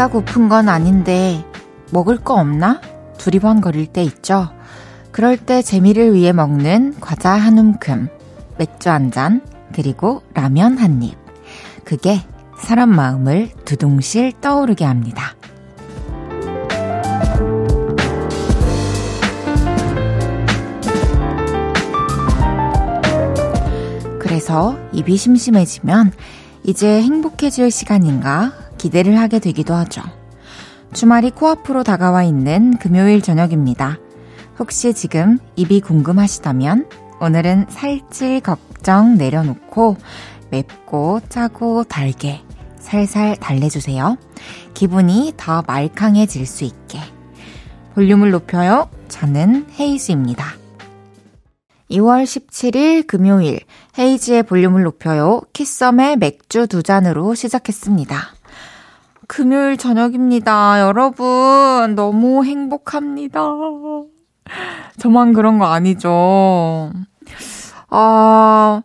배가 고픈 건 아닌데 먹을 거 없나? 두리번거릴 때 있죠. 그럴 때 재미를 위해 먹는 과자 한 움큼, 맥주 한 잔, 그리고 라면 한 입. 그게 사람 마음을 두둥실 떠오르게 합니다. 그래서 입이 심심해지면 이제 행복해질 시간인가 기대를 하게 되기도 하죠. 주말이 코앞으로 다가와 있는 금요일 저녁입니다. 혹시 지금 입이 궁금하시다면 오늘은 살찔 걱정 내려놓고 맵고 짜고 달게 살살 달래주세요. 기분이 더 말캉해질 수 있게. 볼륨을 높여요. 저는 헤이즈입니다. 2월 17일 금요일 헤이즈의 볼륨을 높여요. 키썸의 맥주 두 잔으로 시작했습니다. 금요일 저녁입니다. 여러분, 너무 행복합니다. 저만 그런 거 아니죠. 아,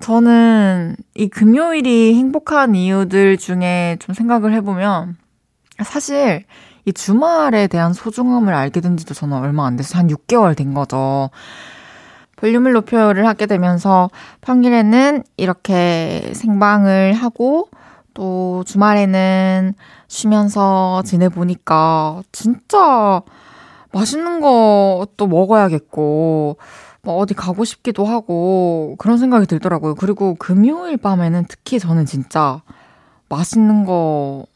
저는 이 금요일이 행복한 이유들 중에 좀 생각을 해보면, 사실 이 주말에 대한 소중함을 알게 된 지도 저는 얼마 안 돼서 한 6개월 된 거죠. 볼륨을 높여를 하게 되면서 평일에는 이렇게 생방을 하고 또 주말에는 쉬면서 지내보니까 진짜 맛있는 것도 먹어야겠고, 뭐 어디 가고 싶기도 하고, 그런 생각이 들더라고요. 그리고 금요일 밤에는 특히 저는 진짜 맛있는 거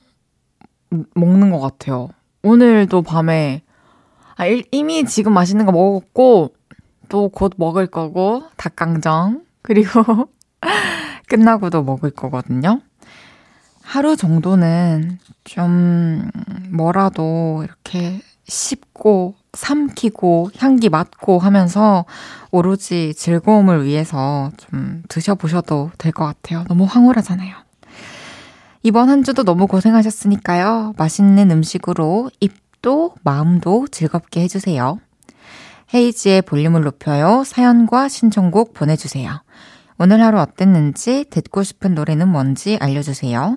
먹는 것 같아요. 오늘도 밤에, 아, 이미 지금 맛있는 거 먹었고, 또 곧 먹을 거고, 닭강정, 그리고 끝나고도 먹을 거거든요. 하루 정도는 좀 뭐라도 이렇게 씹고 삼키고 향기 맡고 하면서 오로지 즐거움을 위해서 좀 드셔보셔도 될 것 같아요. 너무 황홀하잖아요. 이번 한 주도 너무 고생하셨으니까요. 맛있는 음식으로 입도 마음도 즐겁게 해주세요. 헤이지의 볼륨을 높여요. 사연과 신청곡 보내주세요. 오늘 하루 어땠는지 듣고 싶은 노래는 뭔지 알려주세요.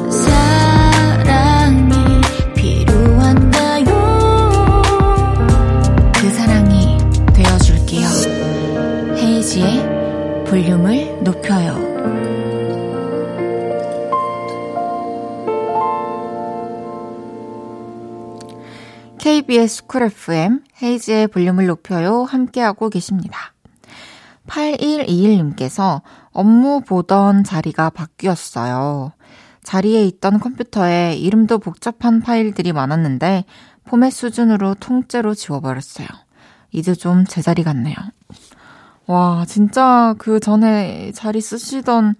볼륨을 높여요. KBS 쿨 FM 헤이즈의 볼륨을 높여요. 함께하고 계십니다. 8121님께서 업무 보던 자리가 바뀌었어요. 자리에 있던 컴퓨터에 이름도 복잡한 파일들이 많았는데 포맷 수준으로 통째로 지워버렸어요. 이제 좀 제자리 같네요. 와, 진짜 그 전에 자리 쓰시던,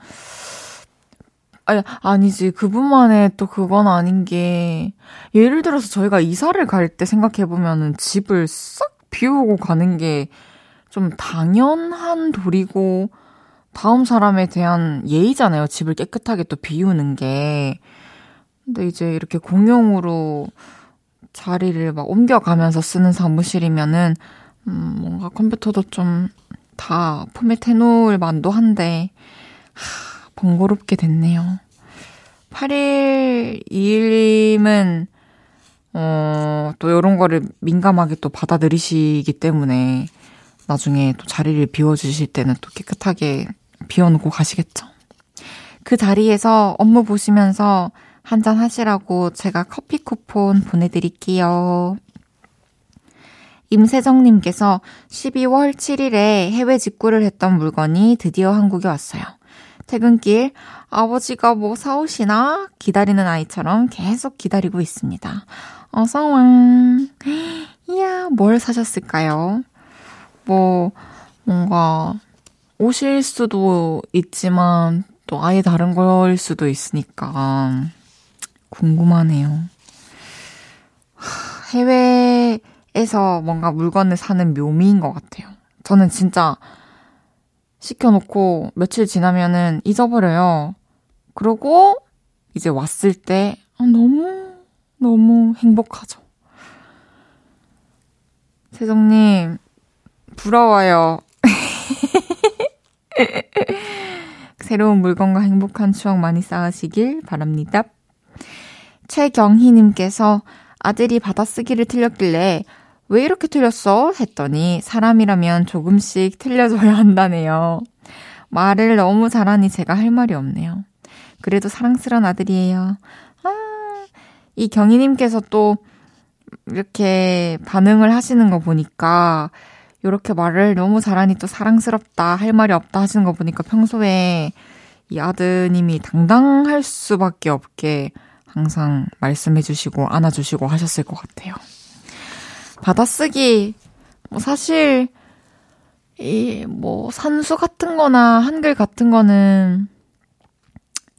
아니, 아니지. 그분만의 또 그건 아닌 게, 예를 들어서 저희가 이사를 갈 때 생각해보면은 집을 싹 비우고 가는 게 좀 당연한 도리고, 다음 사람에 대한 예의잖아요. 집을 깨끗하게 또 비우는 게. 근데 이제 이렇게 공용으로 자리를 막 옮겨가면서 쓰는 사무실이면은, 음, 뭔가 컴퓨터도 좀 다 포맷 해 놓을 만도 한데, 하, 번거롭게 됐네요. 8121님은, 어, 또 이런 거를 민감하게 또 받아들이시기 때문에, 나중에 또 자리를 비워주실 때는 또 깨끗하게 비워놓고 가시겠죠. 그 자리에서 업무 보시면서 한잔 하시라고 제가 커피 쿠폰 보내드릴게요. 임세정님께서 12월 7일에 해외 직구를 했던 물건이 드디어 한국에 왔어요. 퇴근길 아버지가 뭐 사오시나 기다리는 아이처럼 계속 기다리고 있습니다. 어서 와. 이야, 뭘 사셨을까요? 뭐, 뭔가, 옷일 수도 있지만, 또 아예 다른 거일 수도 있으니까, 궁금하네요. 해외 에서 뭔가 물건을 사는 묘미인 것 같아요. 저는 진짜 시켜놓고 며칠 지나면은 잊어버려요. 그러고 이제 왔을 때 아, 너무, 너무 행복하죠. 세정님, 부러워요. 새로운 물건과 행복한 추억 많이 쌓으시길 바랍니다. 최경희님께서 아들이 받아쓰기를 틀렸길래 왜 이렇게 틀렸어? 했더니 사람이라면 조금씩 틀려줘야 한다네요. 말을 너무 잘하니 제가 할 말이 없네요. 그래도 사랑스러운 아들이에요. 아, 이 경희님께서 또 이렇게 반응을 하시는 거 보니까 이렇게 말을 너무 잘하니 또 사랑스럽다, 할 말이 없다 하시는 거 보니까 평소에 이 아드님이 당당할 수밖에 없게 항상 말씀해 주시고 안아주시고 하셨을 것 같아요. 받아쓰기, 뭐 사실, 이, 뭐, 산수 같은 거나 한글 같은 거는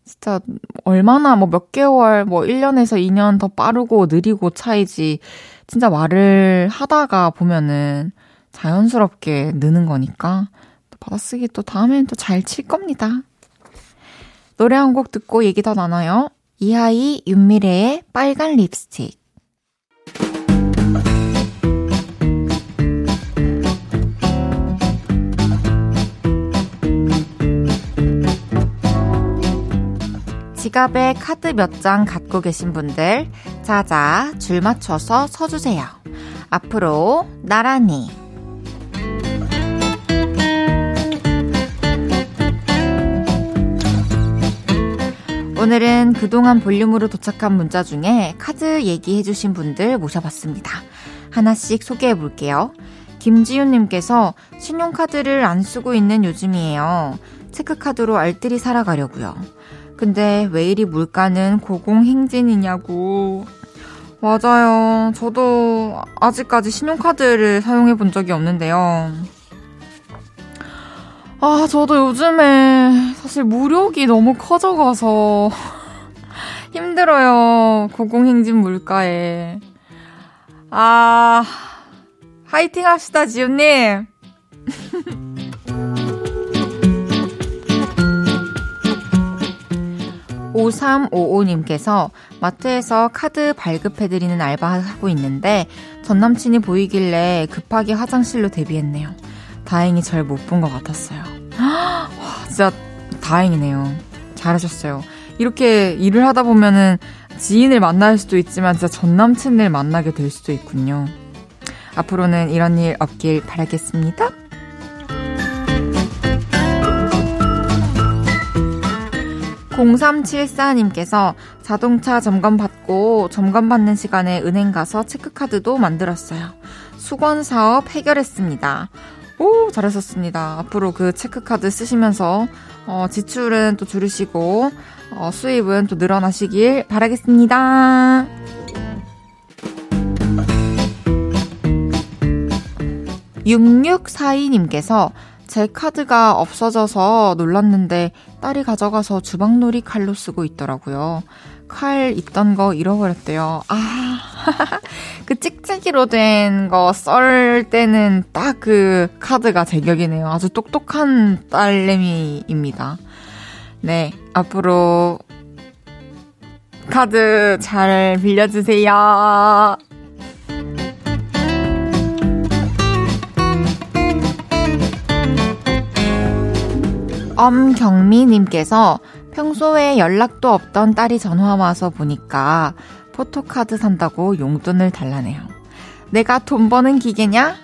진짜 얼마나 뭐 몇 개월, 뭐 1년에서 2년 더 빠르고 느리고 차이지. 진짜 말을 하다가 보면은 자연스럽게 느는 거니까 또 받아쓰기 또 다음엔 또 잘 칠 겁니다. 노래 한 곡 듣고 얘기 더 나눠요. 이하이 윤미래의 빨간 립스틱. 지갑에 카드 몇 장 갖고 계신 분들, 자자, 줄 맞춰서 서주세요. 앞으로, 나란히. 오늘은 그동안 볼륨으로 도착한 문자 중에 카드 얘기해주신 분들 모셔봤습니다. 하나씩 소개해 볼게요. 김지윤님께서 신용카드를 안 쓰고 있는 요즘이에요. 체크카드로 알뜰히 살아가려고요. 근데 왜 이리 물가는 고공행진이냐고. 맞아요. 저도 아직까지 신용카드를 사용해 본 적이 없는데요. 아, 저도 요즘에 사실 무력이 너무 커져가서 힘들어요. 고공행진 물가에. 아, 화이팅 합시다, 지훈님. 5355님께서 마트에서 카드 발급해드리는 알바하고 있는데 전 남친이 보이길래 급하게 화장실로 데뷔했네요. 다행히 절 못 본 것 같았어요. 와, 진짜 다행이네요. 잘하셨어요. 이렇게 일을 하다 보면은 지인을 만날 수도 있지만 진짜 전 남친을 만나게 될 수도 있군요. 앞으로는 이런 일 없길 바라겠습니다. 0374님께서 자동차 점검 받고 점검 받는 시간에 은행 가서 체크카드도 만들었어요. 수건 사업 해결했습니다. 오, 잘하셨습니다. 앞으로 그 체크카드 쓰시면서, 어, 지출은 또 줄이시고, 어, 수입은 또 늘어나시길 바라겠습니다. 6642님께서 제 카드가 없어져서 놀랐는데 딸이 가져가서 주방놀이 칼로 쓰고 있더라고요. 칼 있던 거 잃어버렸대요. 아, 그 찍찍이로 된 거 썰 때는 딱 그 카드가 제격이네요. 아주 똑똑한 딸내미입니다. 네, 앞으로 카드 잘 빌려주세요. 엄경미님께서 평소에 연락도 없던 딸이 전화 와서 보니까 포토카드 산다고 용돈을 달라네요. 내가 돈 버는 기계냐?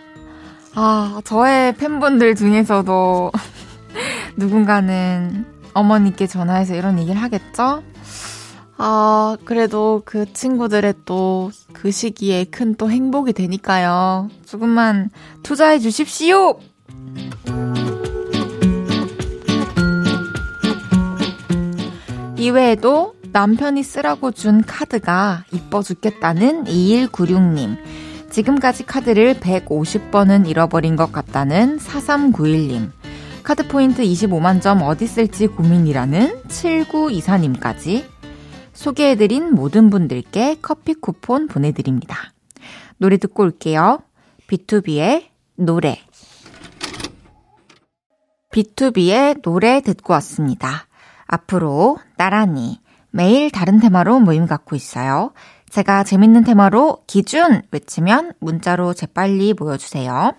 아, 저의 팬분들 중에서도 누군가는 어머니께 전화해서 이런 얘기를 하겠죠? 아, 그래도 그 친구들의 또 그 시기에 큰 또 행복이 되니까요. 조금만 투자해 주십시오! 이외에도 남편이 쓰라고 준 카드가 이뻐 죽겠다는 2196님. 지금까지 카드를 150번은 잃어버린 것 같다는 4391님. 카드 포인트 25만 점 어디 쓸지 고민이라는 7924님까지 소개해드린 모든 분들께 커피 쿠폰 보내드립니다. 노래 듣고 올게요. B2B의 노래. B2B의 노래 듣고 왔습니다. 앞으로 나란히 매일 다른 테마로 모임 갖고 있어요. 제가 재밌는 테마로 기준 외치면 문자로 재빨리 모여주세요.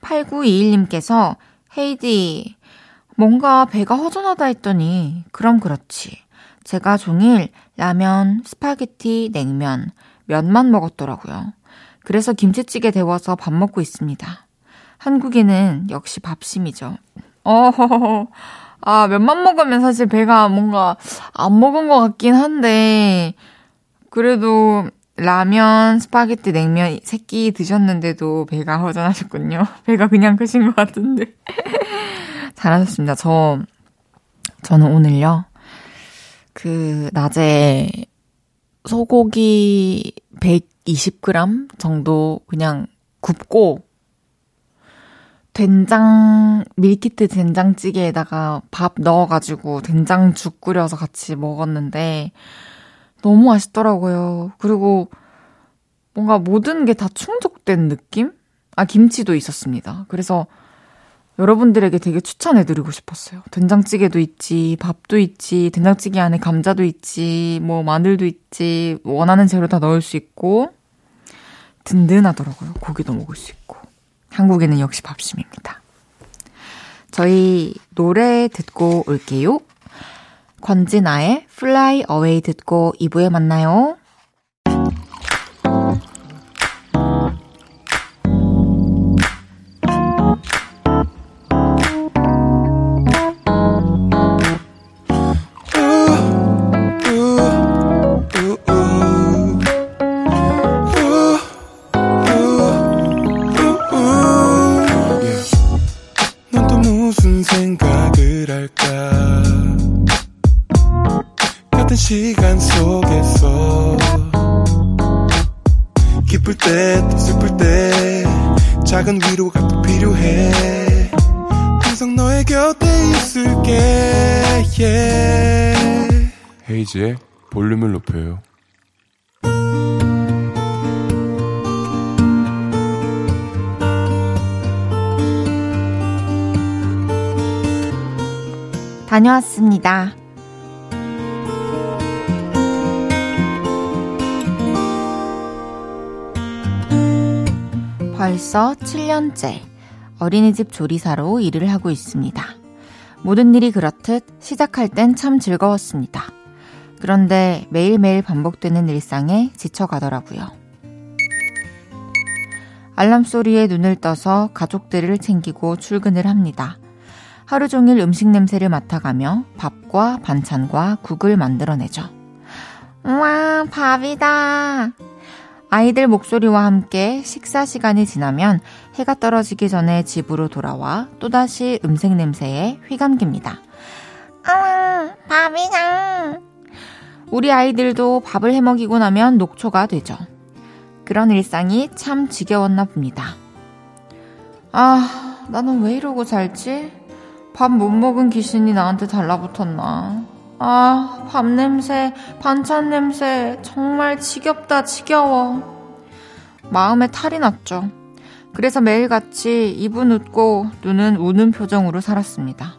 8921님께서 헤이디, 뭔가 배가 허전하다 했더니, 그럼 그렇지. 제가 종일 라면, 스파게티, 냉면, 면만 먹었더라고요. 그래서 김치찌개 데워서 밥 먹고 있습니다. 한국인은 역시 밥심이죠. 어허허. 아, 면만 먹으면 사실 배가 뭔가 안 먹은 것 같긴 한데, 그래도 라면, 스파게티, 냉면 세 끼 드셨는데도 배가 허전하셨군요. 배가 그냥 크신 것 같은데. 잘하셨습니다. 저, 저는 오늘요, 그, 낮에 소고기 120g 정도 그냥 굽고, 된장, 밀키트 된장찌개에다가 밥 넣어가지고 된장죽 끓여서 같이 먹었는데, 너무 맛있더라고요. 그리고 뭔가 모든 게 다 충족된 느낌? 아, 김치도 있었습니다. 그래서 여러분들에게 되게 추천해드리고 싶었어요. 된장찌개도 있지, 밥도 있지, 된장찌개 안에 감자도 있지, 뭐 마늘도 있지, 원하는 재료 다 넣을 수 있고, 든든하더라고요. 고기도 먹을 수 있고. 한국에는 역시 밥심입니다. 저희 노래 듣고 올게요. 권진아의 Fly Away 듣고 2부에 만나요. 헤이지의 볼륨을 높여요. 다녀왔습니다. 벌써 7년째 어린이집 조리사로 일을 하고 있습니다. 모든 일이 그렇듯 시작할 땐 참 즐거웠습니다. 그런데 매일매일 반복되는 일상에 지쳐가더라고요. 알람 소리에 눈을 떠서 가족들을 챙기고 출근을 합니다. 하루 종일 음식 냄새를 맡아가며 밥과 반찬과 국을 만들어내죠. 우와, 밥이다. 아이들 목소리와 함께 식사 시간이 지나면 해가 떨어지기 전에 집으로 돌아와 또다시 음색 냄새에 휘감깁니다. 아, 밥이다. 우리 아이들도 밥을 해 먹이고 나면 녹초가 되죠. 그런 일상이 참 지겨웠나 봅니다. 아, 나는 왜 이러고 살지? 밥 못 먹은 귀신이 나한테 달라붙었나? 아, 밥 냄새, 반찬 냄새, 정말 지겹다, 지겨워. 마음에 탈이 났죠. 그래서 매일같이 입은 웃고 눈은 우는 표정으로 살았습니다.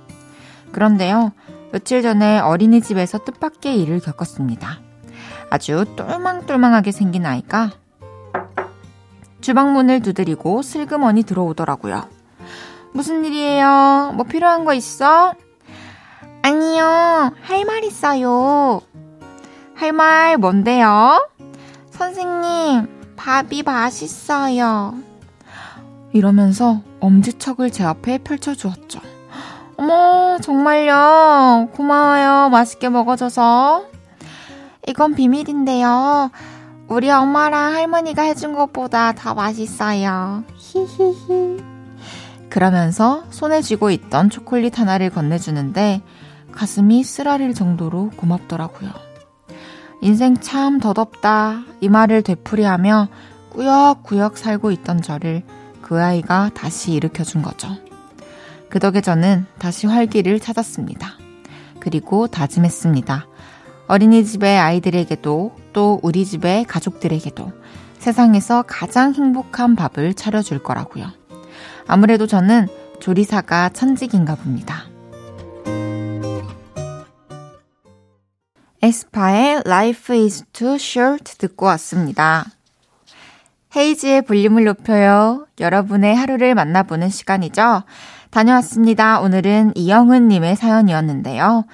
그런데요, 며칠 전에 어린이집에서 뜻밖의 일을 겪었습니다. 아주 똘망똘망하게 생긴 아이가 주방문을 두드리고 슬그머니 들어오더라고요. 무슨 일이에요? 뭐 필요한 거 있어? 아니요, 할 말 있어요. 할 말 뭔데요? 선생님, 밥이 맛있어요. 이러면서 엄지척을 제 앞에 펼쳐주었죠. 어머, 정말요. 고마워요. 맛있게 먹어줘서. 이건 비밀인데요. 우리 엄마랑 할머니가 해준 것보다 더 맛있어요. 히히히. 그러면서 손에 쥐고 있던 초콜릿 하나를 건네주는데 가슴이 쓰라릴 정도로 고맙더라고요. 인생 참 더덥다. 이 말을 되풀이하며 꾸역꾸역 살고 있던 저를 그 아이가 다시 일으켜준 거죠. 그 덕에 저는 다시 활기를 찾았습니다. 그리고 다짐했습니다. 어린이집의 아이들에게도 또 우리 집의 가족들에게도 세상에서 가장 행복한 밥을 차려줄 거라고요. 아무래도 저는 조리사가 천직인가 봅니다. 에스파의 Life is too short 듣고 왔습니다. 헤이지의 볼륨을 높여요. 여러분의 하루를 만나보는 시간이죠. 다녀왔습니다. 오늘은 이영은님의 사연이었는데요.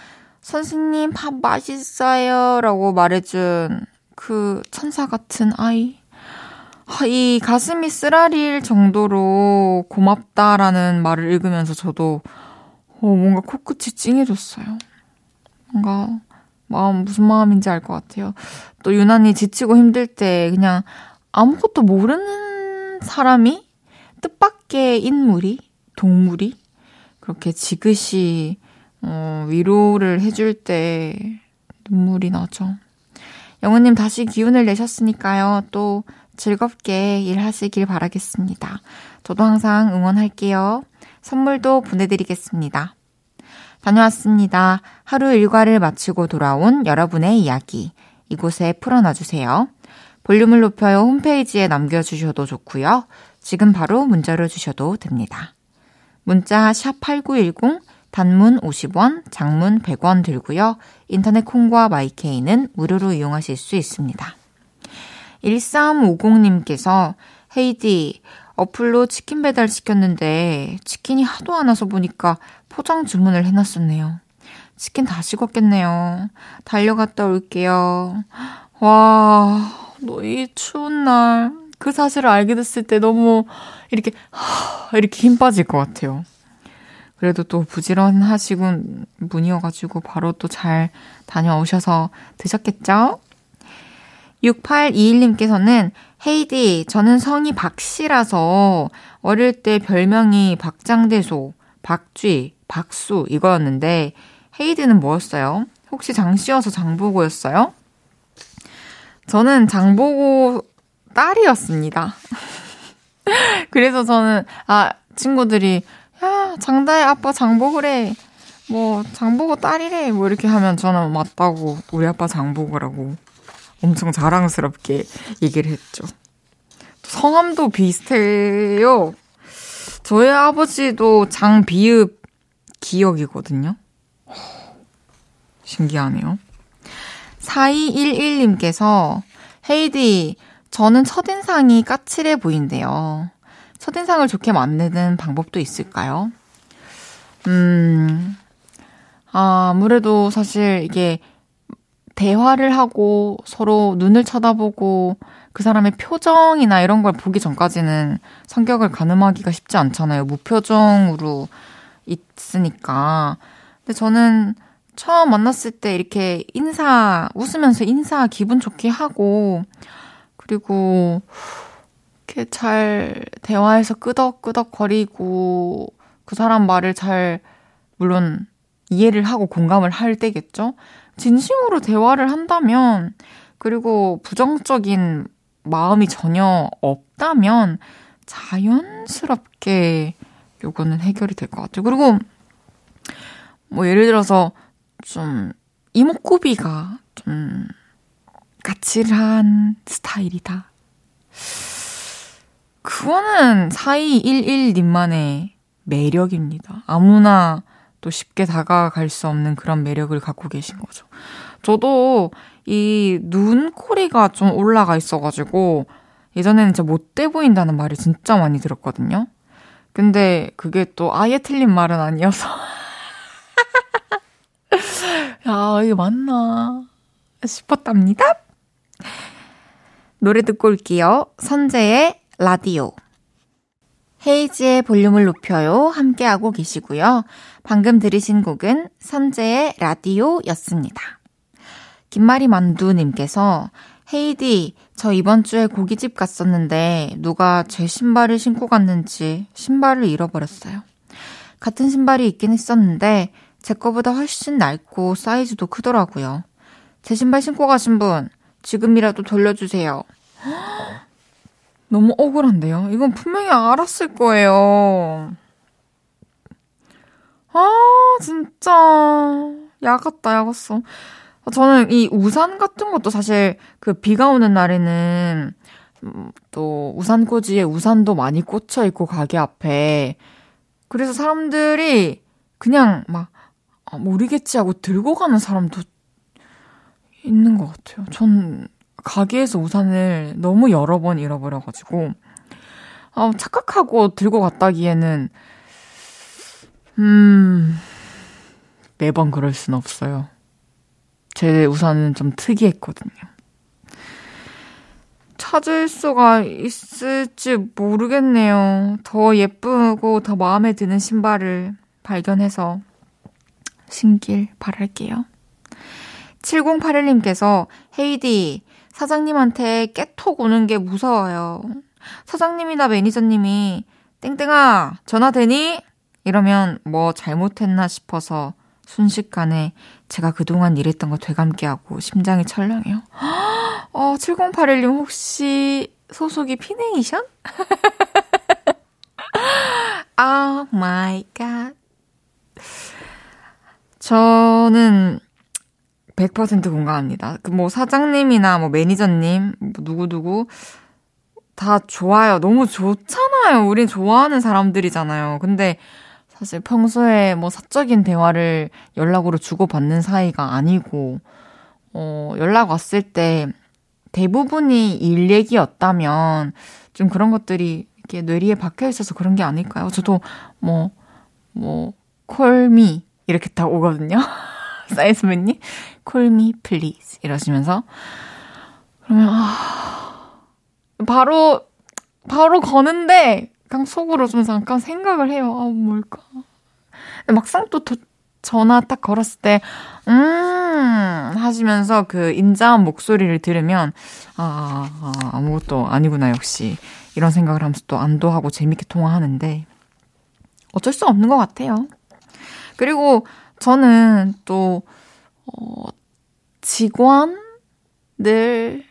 선생님, 밥 맛있어요. 라고 말해준 그 천사 같은 아이. 아, 이 가슴이 쓰라릴 정도로 고맙다라는 말을 읽으면서 저도 어, 뭔가 코끝이 찡해졌어요. 뭔가 마음 무슨 마음인지 알 것 같아요. 또 유난히 지치고 힘들 때 그냥 아무것도 모르는 사람이 뜻밖의 인물이 동물이 그렇게 지그시 어, 위로를 해줄 때 눈물이 나죠. 영우님 다시 기운을 내셨으니까요. 또 즐겁게 일하시길 바라겠습니다. 저도 항상 응원할게요. 선물도 보내드리겠습니다. 다녀왔습니다. 하루 일과를 마치고 돌아온 여러분의 이야기. 이곳에 풀어놔주세요. 볼륨을 높여요 홈페이지에 남겨주셔도 좋고요. 지금 바로 문자로 주셔도 됩니다. 문자 샵 8910 단문 50원, 장문 100원 들고요. 인터넷 콩과 마이케이는 무료로 이용하실 수 있습니다. 1350님께서 헤이디 어플로 치킨 배달 시켰는데 치킨이 하도 안 와서 보니까 포장 주문을 해놨었네요. 치킨 다 식었겠네요. 달려갔다 올게요. 와, 너이 추운 날 그 사실을 알게 됐을 때 너무 이렇게 이렇게 힘 빠질 것 같아요. 그래도 또 부지런하시군 분이어가지고 바로 또 잘 다녀오셔서 드셨겠죠? 6821님께서는 헤이디, 저는 성이 박씨라서 어릴 때 별명이 박장대소, 박쥐, 박수 이거였는데 헤이디는 뭐였어요? 혹시 장씨여서 장보고였어요? 저는 장보고 딸이었습니다. 그래서 저는 아 친구들이 야 장다혜 아빠 장보고래 뭐 장보고 딸이래 뭐 이렇게 하면 저는 맞다고 우리 아빠 장보고라고 엄청 자랑스럽게 얘기를 했죠. 성함도 비슷해요. 저희 아버지도 장비읍 기억이거든요. 신기하네요. 4211님께서 헤이디, 저는 첫인상이 까칠해 보인대요. 첫인상을 좋게 만드는 방법도 있을까요? 음, 아, 아무래도 사실 이게 대화를 하고 서로 눈을 쳐다보고 그 사람의 표정이나 이런 걸 보기 전까지는 성격을 가늠하기가 쉽지 않잖아요. 무표정으로 있으니까. 근데 저는 처음 만났을 때 이렇게 인사, 웃으면서 인사 기분 좋게 하고, 그리고 이렇게 잘 대화해서 끄덕끄덕 거리고, 그 사람 말을 잘, 물론 이해를 하고 공감을 할 때겠죠? 진심으로 대화를 한다면, 그리고 부정적인 마음이 전혀 없다면, 자연스럽게 요거는 해결이 될 것 같아요. 그리고, 뭐 예를 들어서, 좀, 이목구비가 좀, 까칠한 스타일이다. 그거는 4211님만의 매력입니다. 아무나 또 쉽게 다가갈 수 없는 그런 매력을 갖고 계신 거죠. 저도 이 눈코리가 좀 올라가 있어가지고 예전에는 진짜 못돼 보인다는 말을 진짜 많이 들었거든요. 근데 그게 또 아예 틀린 말은 아니어서. 야, 이게 맞나 싶었답니다. 노래 듣고 올게요. 선재의 라디오. 헤이지의 볼륨을 높여요. 함께하고 계시고요. 방금 들으신 곡은 선재의 라디오였습니다. 김마리 만두님께서 헤이디, 저 이번 주에 고깃집 갔었는데 누가 제 신발을 신고 갔는지 신발을 잃어버렸어요. 같은 신발이 있긴 했었는데 제 거보다 훨씬 낡고 사이즈도 크더라고요. 제 신발 신고 가신 분, 지금이라도 돌려주세요. 너무 억울한데요? 이건 분명히 알았을 거예요. 아, 진짜. 야갔다, 야갔어. 저는 이 우산 같은 것도 사실 그 비가 오는 날에는 음, 또 우산꽂이에 우산도 많이 꽂혀 있고 가게 앞에 그래서 사람들이 그냥 막 아, 모르겠지 하고 들고 가는 사람도 있는 것 같아요. 전 가게에서 우산을 너무 여러 번 잃어버려가지고 아, 착각하고 들고 갔다기에는 음 매번 그럴 순 없어요. 제 우산은 좀 특이했거든요. 찾을 수가 있을지 모르겠네요. 더 예쁘고 더 마음에 드는 신발을 발견해서 신길 바랄게요. 7081님께서 헤이디, 사장님한테 깨톡 오는 게 무서워요. 사장님이나 매니저님이 땡땡아, 전화 되니? 이러면 뭐 잘못했나 싶어서 순식간에 제가 그동안 일했던 거 되감게 하고 심장이 철렁해요. 어, 7081님 혹시 소속이 피네이션? oh my god. 저는 100% 공감합니다. 그 뭐 사장님이나 뭐 매니저님, 뭐 누구누구 다 좋아요. 너무 좋잖아요. 우린 좋아하는 사람들이잖아요. 근데 사실 평소에 뭐 사적인 대화를 연락으로 주고받는 사이가 아니고, 어, 연락 왔을 때 대부분이 일 얘기였다면 좀 그런 것들이 이렇게 뇌리에 박혀 있어서 그런 게 아닐까요? 저도 뭐, 뭐, call me 이렇게 딱 오거든요. 사이즈맨님, call me please 이러시면서 그러면 아 바로 바로 거는데 그냥 속으로 좀 잠깐 생각을 해요. 아 뭘까? 막상 또 도, 전화 딱 걸었을 때, 음, 하시면서 그 인자한 목소리를 들으면, 아, 아, 아무것도 아니구나, 역시. 이런 생각을 하면서 또 안도하고 재밌게 통화하는데, 어쩔 수 없는 것 같아요. 그리고 저는 또, 어, 직원들이라고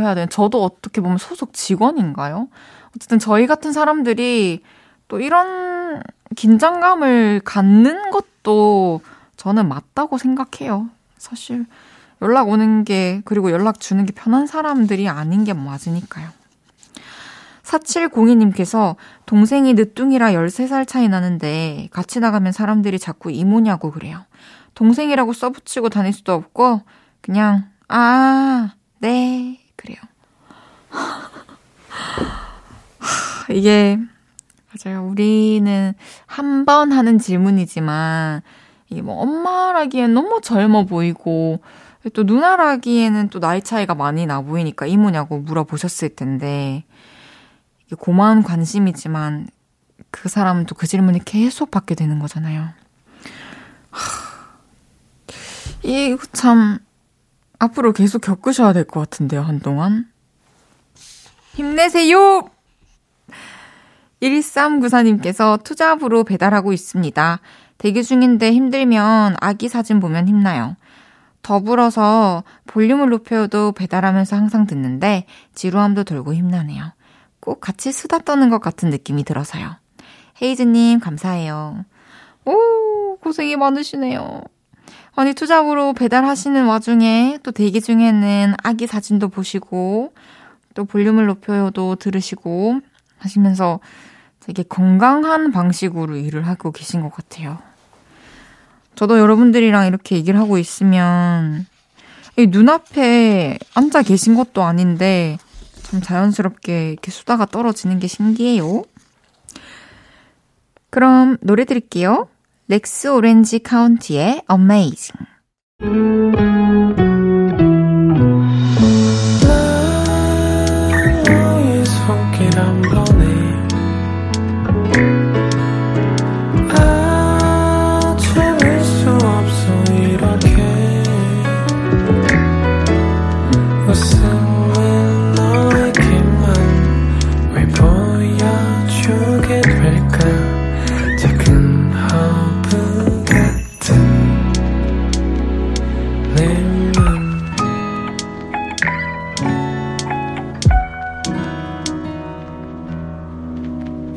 해야 되나? 저도 어떻게 보면 소속 직원인가요? 어쨌든 저희 같은 사람들이 또 이런 긴장감을 갖는 것도 저는 맞다고 생각해요. 사실 연락 오는 게 그리고 연락 주는 게 편한 사람들이 아닌 게 맞으니까요. 4702님께서 동생이 늦둥이라 13살 차이 나는데 같이 나가면 사람들이 자꾸 이모냐고 그래요. 동생이라고 써붙이고 다닐 수도 없고 그냥 아, 네. 그래요. 이게 맞아요. 우리는 한 번 하는 질문이지만 이게 뭐 엄마라기엔 너무 젊어 보이고 또 누나라기에는 또 나이 차이가 많이 나 보이니까 이모냐고 물어보셨을 텐데 이게 고마운 관심이지만 그 사람은 또 그 질문이 계속 받게 되는 거잖아요. 이거 참 앞으로 계속 겪으셔야 될 것 같은데요, 한동안. 힘내세요! 1394님께서 투잡으로 배달하고 있습니다. 대기 중인데 힘들면 아기 사진 보면 힘나요. 더불어서 볼륨을 높여도 배달하면서 항상 듣는데 지루함도 돌고 힘나네요. 꼭 같이 수다 떠는 것 같은 느낌이 들어서요. 헤이즈님, 감사해요. 오, 고생이 많으시네요. 아니, 투잡으로 배달하시는 와중에 또 대기 중에는 아기 사진도 보시고, 또 볼륨을 높여도 들으시고 하시면서 되게 건강한 방식으로 일을 하고 계신 것 같아요. 저도 여러분들이랑 이렇게 얘기를 하고 있으면 눈앞에 앉아 계신 것도 아닌데 참 자연스럽게 이렇게 수다가 떨어지는 게 신기해요. 그럼 노래 드릴게요. 렉스 오렌지 카운티의 Amazing.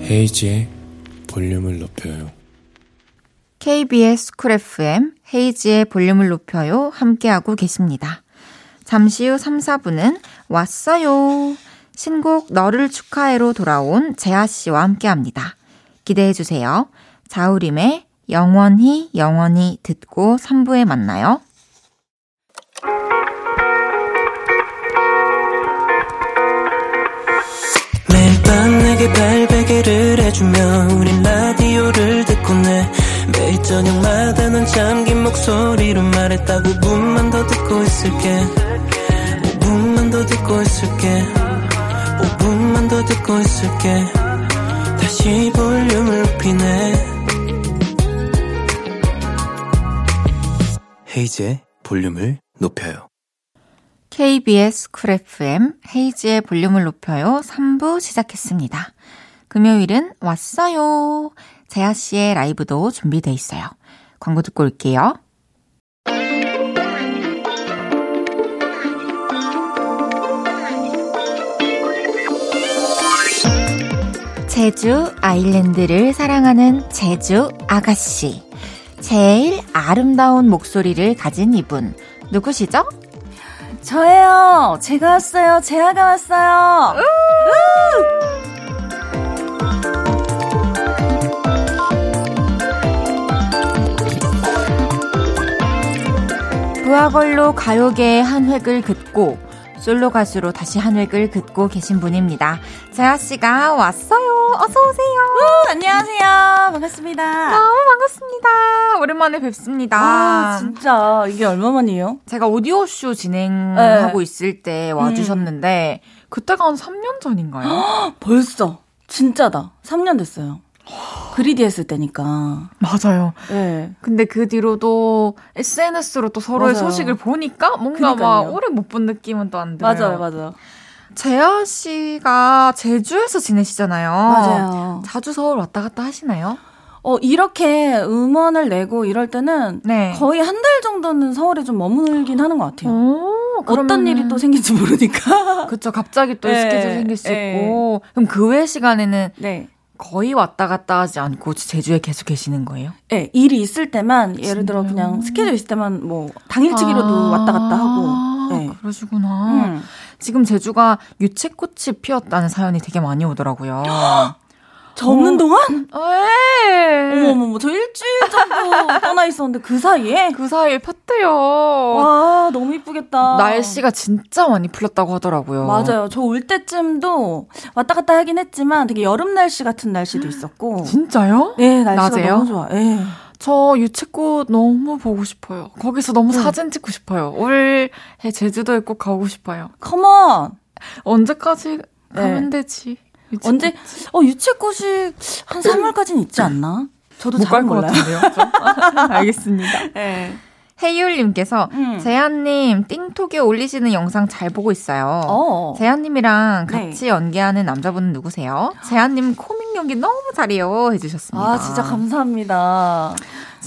헤이지의 볼륨을 높여요. KBS 쿨 FM 헤이지의 볼륨을 높여요. 함께하고 계십니다. 잠시 후 3, 4분은 왔어요. 신곡 너를 축하해로 돌아온 재하 씨와 함께 합니다. 기대해 주세요. 자우림의 영원히 영원히 듣고 3부에 만나요. 매일 밤 내게 발 베개를 해주며 우린 라디오를 듣고 내. 매일 저녁마다 넌 잠긴 목소리로 말했다 5분만 더 듣고 있을게. 5분만 더 듣고 있을게. 5분만 더 듣고 있을게. 다시 볼륨을 높이네. 헤이즈의 볼륨을 높여요. KBS 쿨 FM 헤이지의 볼륨을 높여요. 3부 시작했습니다. 금요일은 왔어요. 재하 씨의 라이브도 준비돼 있어요. 광고 듣고 올게요. 제주 아일랜드를 사랑하는 제주 아가씨. 제일 아름다운 목소리를 가진 이분. 누구시죠? 저예요. 제가 왔어요. 재아가 왔어요. 부하걸로 가요계의 한 획을 긋고 솔로 가수로 다시 한 획을 긋고 계신 분입니다. 재하 씨가 왔어요. 어서 오세요. 안녕하세요. 반갑습니다. 너무 반갑습니다. 오랜만에 뵙습니다. 아, 진짜 이게 얼마만이에요? 제가 오디오 쇼 진행하고 네. 있을 때 와주셨는데 그때가 한 3년 전인가요? 벌써 진짜다. 3년 됐어요. 그리디 했을 때니까. 맞아요. 네. 근데 그 뒤로도 SNS로 또 서로의 맞아요. 소식을 보니까 뭔가 막 그니까요. 오래 못 본 느낌은 또 안 들어요. 맞아요, 맞아요. 재하 씨가 제주에서 지내시잖아요. 맞아요. 자주 서울 왔다 갔다 하시나요? 어, 이렇게 음원을 내고 이럴 때는 네. 거의 한 달 정도는 서울에 좀 머물긴 하는 것 같아요. 오, 어떤 일이 또 생길지 모르니까. 그쵸. 갑자기 또 네, 스케줄 생길 수 네. 있고. 그럼 그 외 시간에는 네. 거의 왔다 갔다 하지 않고 제주에 계속 계시는 거예요? 네, 일이 있을 때만 예를 들어 진짜요? 그냥 스케줄 있을 때만 뭐 당일치기로도 왔다 갔다 하고. 네. 아, 그러시구나. 음. 지금 제주가 유채꽃이 피었다는 사연이 되게 많이 오더라고요. 저 없는 어. 동안? 왜? 어머머머, 저 일주일 정도 떠나 있었는데 그 사이에? 그 사이에 폈대요. 와, 너무 이쁘겠다. 날씨가 진짜 많이 풀렸다고 하더라고요. 맞아요. 저 올 때쯤도 왔다 갔다 하긴 했지만 되게 여름 날씨 같은 날씨도 있었고. 진짜요? 네, 날씨가 낮에요? 너무 좋아. 예. 저 유채꽃 너무 보고 싶어요. 거기서 너무 네. 사진 찍고 싶어요. 올해 제주도에 꼭 가고 싶어요. 컴온! 언제까지 가면 네. 되지? 유채꽃. 언제, 어, 유채꽃이 한 3월까지는 있지 않나? 저도 잘 못갈것 몰라요. 같은데요? 알겠습니다. 네. 해율님께서 음. 재한님 띵톡에 올리시는 영상 잘 보고 있어요. 어. 재한님이랑 네. 같이 연기하는 남자분은 누구세요? 재한님 코믹 연기 너무 잘해요 해주셨습니다. 아, 진짜 감사합니다.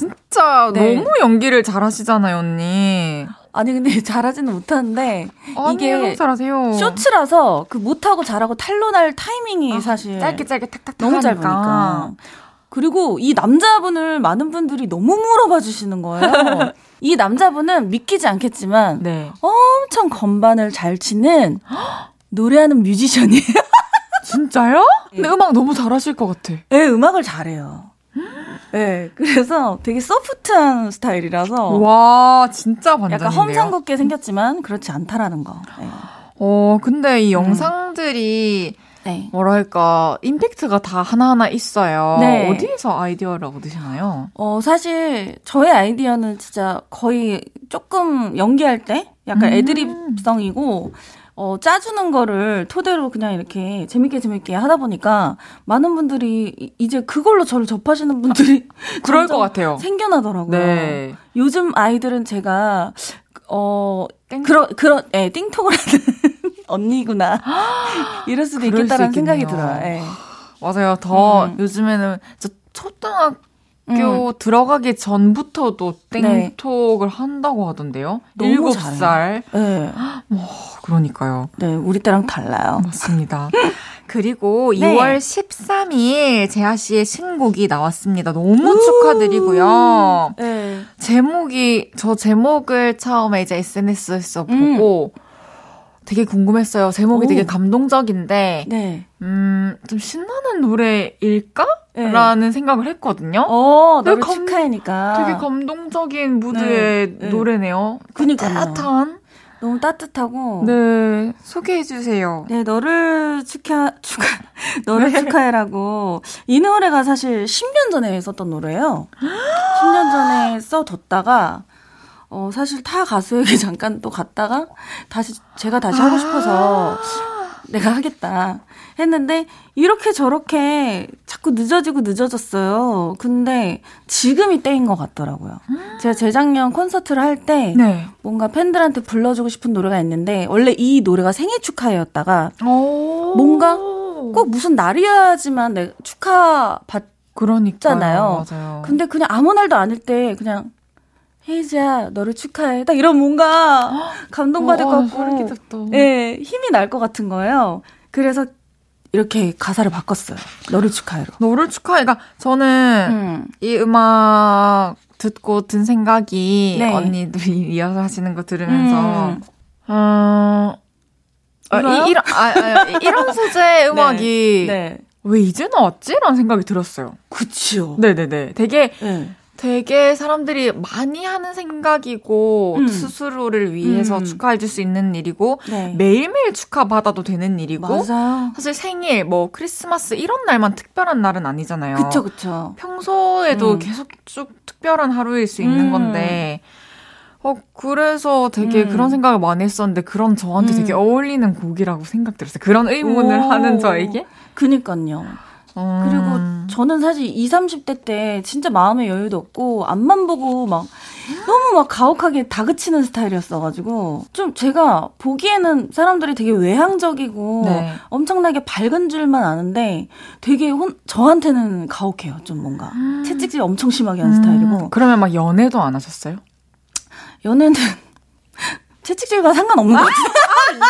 진짜 네. 너무 연기를 잘하시잖아요, 언니. 아니, 근데 잘하지는 못하는데, 아니, 이게 너무 잘하세요. 쇼츠라서 그 못하고 잘하고 탈로 날 타이밍이 사실 아, 짧게 짧게 탁탁 너무 짧으니까. 그리고 이 남자분을 많은 분들이 너무 물어봐 주시는 거예요. 이 남자분은 믿기지 않겠지만 네. 엄청 건반을 잘 치는 노래하는 뮤지션이에요. 진짜요? 근데 음악 너무 잘하실 것 같아. 네, 음악을 잘해요. 네, 그래서 되게 소프트한 스타일이라서 와, 진짜 반전인데요. 약간 험상궂게 생겼지만 그렇지 않다라는 거. 네. 어, 근데 이 영상들이 네. 뭐랄까 임팩트가 다 하나하나 있어요. 네. 어디에서 아이디어를 얻으시나요? 어, 사실 저의 아이디어는 진짜 거의 조금 연기할 때 약간 음. 애드립성이고 어, 짜주는 거를 토대로 그냥 이렇게 재밌게 재밌게 하다 보니까 많은 분들이 이- 이제 그걸로 저를 접하시는 분들이 그럴 것 같아요. 생겨나더라고요. 네. 요즘 아이들은 제가 어 땡- 그런 그런 예, 띵톡을 하는 언니구나 이럴 수도 있겠다라는 생각이. 들어요. 예. 맞아요. 더 음. 요즘에는 저 초등학 교 음. 들어가기 전부터도 네. 땡톡을 한다고 하던데요. 너무 일곱 잘해요. 살 예. 그러니까요. 네, 우리 때랑 달라요. 맞습니다. 그리고 네. 2월 13일 재하 씨의 신곡이 나왔습니다. 너무 축하드리고요. 네. 제목이 저 제목을 처음에 이제 SNS에서 음. 보고 되게 궁금했어요. 제목이 오. 되게 감동적인데, 네. 음, 좀 신나는 노래일까? 네. 라는 생각을 했거든요. 어, 너를 네, 감- 축하해니까. 되게 감동적인 무드의 네, 네. 노래네요. 그니까요. 따뜻한. 너무 따뜻하고. 네, 소개해 주세요. 네, 너를 축하, 축하, 너를 축하해라고. 이 노래가 사실 10년 전에 썼던 노래예요. 10년 전에 써뒀다가, 어, 사실 타 가수에게 잠깐 또 갔다가, 다시, 제가 다시 하고 싶어서, 내가 하겠다. 했는데, 이렇게 저렇게 자꾸 늦어지고 늦어졌어요. 근데, 지금이 때인 것 같더라고요. 제가 재작년 콘서트를 할 때, 네. 뭔가 팬들한테 불러주고 싶은 노래가 있는데, 원래 이 노래가 생일 축하였다가, 오. 뭔가 꼭 무슨 날이어야지만 내 축하 받 그러니까요. 있잖아요. 맞아요. 근데 그냥 아무 날도 아닐 때 그냥 헤이즈야 너를 축하해 딱 이런 뭔가 감동받을 것 어, 같고. 예 힘이 날 것 같은 거예요. 그래서 이렇게 가사를 바꿨어요. 너를 축하해로. 너를 축하해. 그러니까 저는 음. 이 음악 듣고 든 생각이 네. 언니들이 이어서 하시는 거 들으면서 음. 어, 아? 이, 이런 아, 아, 이런 소재 음악이 네. 왜 이제 나왔지 라는 생각이 들었어요. 그치요. 네네네. 되게 네. 되게 사람들이 많이 하는 생각이고 음. 스스로를 위해서 음. 축하해 줄 수 있는 일이고 네. 매일매일 축하받아도 되는 일이고 맞아요. 사실 생일 뭐 크리스마스 이런 날만 특별한 날은 아니잖아요. 그쵸 그쵸. 평소에도 음. 계속 쭉 특별한 하루일 수 있는 음. 건데 어 그래서 되게 음. 그런 생각을 많이 했었는데 그런 저한테 음. 되게 어울리는 곡이라고 생각들었어요. 그런 의문을 오. 하는 저에게. 그니까요. 음. 그리고 저는 사실 20, 30대 때 진짜 마음의 여유도 없고 앞만 보고 막 너무 막 가혹하게 다그치는 스타일이었어가지고 좀 제가 보기에는 사람들이 되게 외향적이고 네. 엄청나게 밝은 줄만 아는데 되게 혼, 저한테는 가혹해요. 좀 뭔가 채찍질 엄청 심하게 하는 스타일이고 음. 그러면 막 연애도 안 하셨어요? 연애는 채찍질과 상관없는 것 같아요.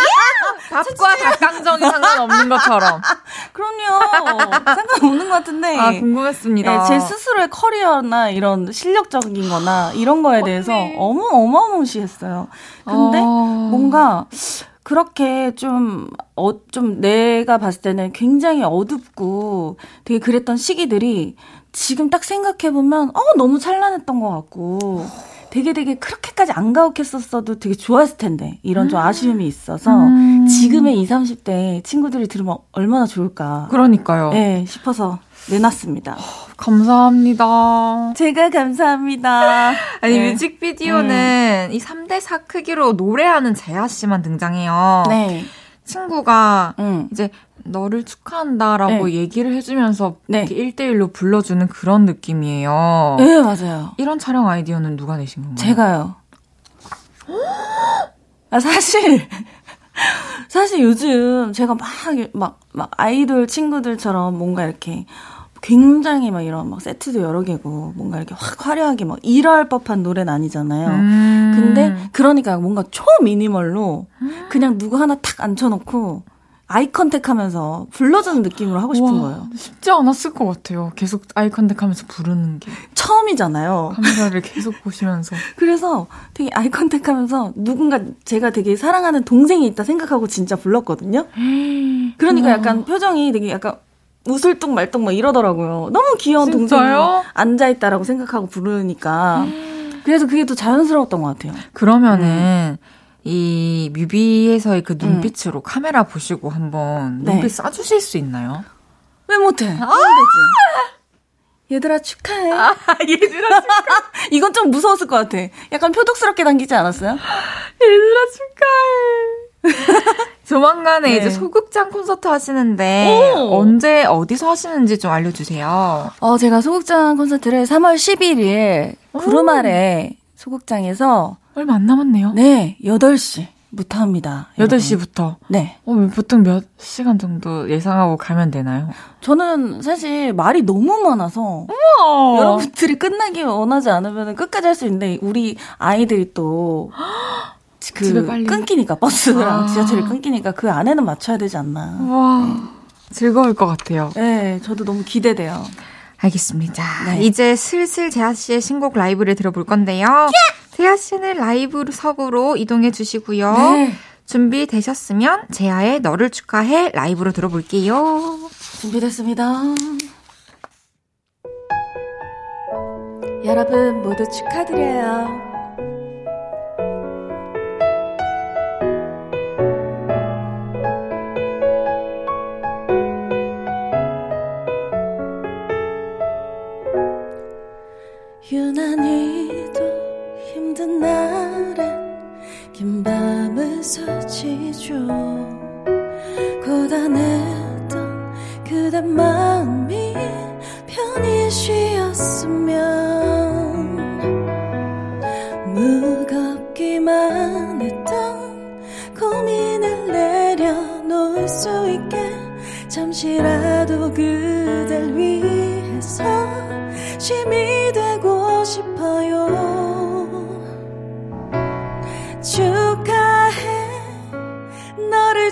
밥과 닭강정이 상관없는 것처럼. 그럼요. 상관없는 것 같은데. 아 궁금했습니다. 네, 제 스스로의 커리어나 이런 실력적인 거나 이런 거에 대해서 언니. 어머, 어마무시했어요. 근데 어. 뭔가 그렇게 좀, 어, 좀 내가 봤을 때는 굉장히 어둡고 되게 그랬던 시기들이 지금 딱 생각해보면, 어, 너무 찬란했던 것 같고 되게 되게 그렇게까지 안 가혹했었어도 되게 좋았을 텐데 이런 좀 아쉬움이 있어서 음. 지금의 20, 30대 친구들이 들으면 얼마나 좋을까. 그러니까요. 네, 싶어서 내놨습니다. 감사합니다. 제가 감사합니다. 아니 네. 뮤직비디오는 이 3대 4 크기로 노래하는 재하 씨만 등장해요. 네. 친구가 음. 이제 너를 축하한다라고 네. 얘기를 해주면서 네. 이렇게 1대1로 불러주는 그런 느낌이에요. 네, 맞아요. 이런 촬영 아이디어는 누가 내신 건가요? 제가요. 아, 사실, 사실 요즘 제가 막, 막, 막 아이돌 친구들처럼 뭔가 이렇게 굉장히 막 이런 막 세트도 여러 개고 뭔가 이렇게 확 화려하게 막 이럴 법한 노래는 아니잖아요. 음. 근데 그러니까 뭔가 초 미니멀로 그냥 누구 하나 탁 앉혀놓고 eye contact 하면서 불러주는 느낌으로 하고 싶은 와, 거예요. 쉽지 않았을 것 같아요. 계속 eye contact 하면서 부르는 게 처음이잖아요. 카메라를 계속 보시면서 그래서 되게 eye contact 하면서 누군가 제가 되게 사랑하는 동생이 있다 생각하고 진짜 불렀거든요. 그러니까 약간 표정이 되게 약간 웃을똥 말똥 막 이러더라고요. 너무 귀여운 동생이? 앉아있다라고 생각하고 부르니까. 그래서 그게 더 자연스러웠던 것 같아요. 그러면은 이 뮤비에서의 그 눈빛으로 카메라 보시고 한번 네. 눈빛 쏴주실 수 있나요? 왜 못해? 하면 되지. 얘들아 축하해. 얘들아 이건 좀 무서웠을 것 같아. 약간 표독스럽게 당기지 않았어요? 얘들아 축하해. 조만간에 네. 이제 소극장 콘서트 하시는데 오! 언제 어디서 하시는지 좀 알려주세요. 어, 제가 소극장 콘서트를 3월 11일 구름 아래 소극장에서 얼마 안 남았네요. 네, 8시부터 합니다. 여러분. 8시부터. 네. 어, 보통 몇 시간 정도 예상하고 가면 되나요? 저는 사실 말이 너무 많아서 어. 여러분들이 끝나기 원하지 않으면 끝까지 할 수 있는데 우리 아이들이 또 그 집에 빨리. 끊기니까 버스랑 아. 지하철이 끊기니까 그 안에는 맞춰야 되지 않나. 와, 즐거울 것 같아요. 네, 저도 너무 기대돼요. 알겠습니다. 네. 이제 슬슬 재하 씨의 신곡 라이브를 들어볼 건데요. 재하 씨는 라이브 석으로 이동해 주시고요. 네. 준비되셨으면 제아의 너를 축하해 라이브로 들어볼게요. 준비됐습니다. 여러분 모두 축하드려요. 유난히도 힘든 날엔 긴 밤을 서지죠. 고단했던 그대 마음이 편히 쉬었으면 무겁기만 했던 고민을 내려놓을 수 있게 잠시라도 그댈 위해서 쉼이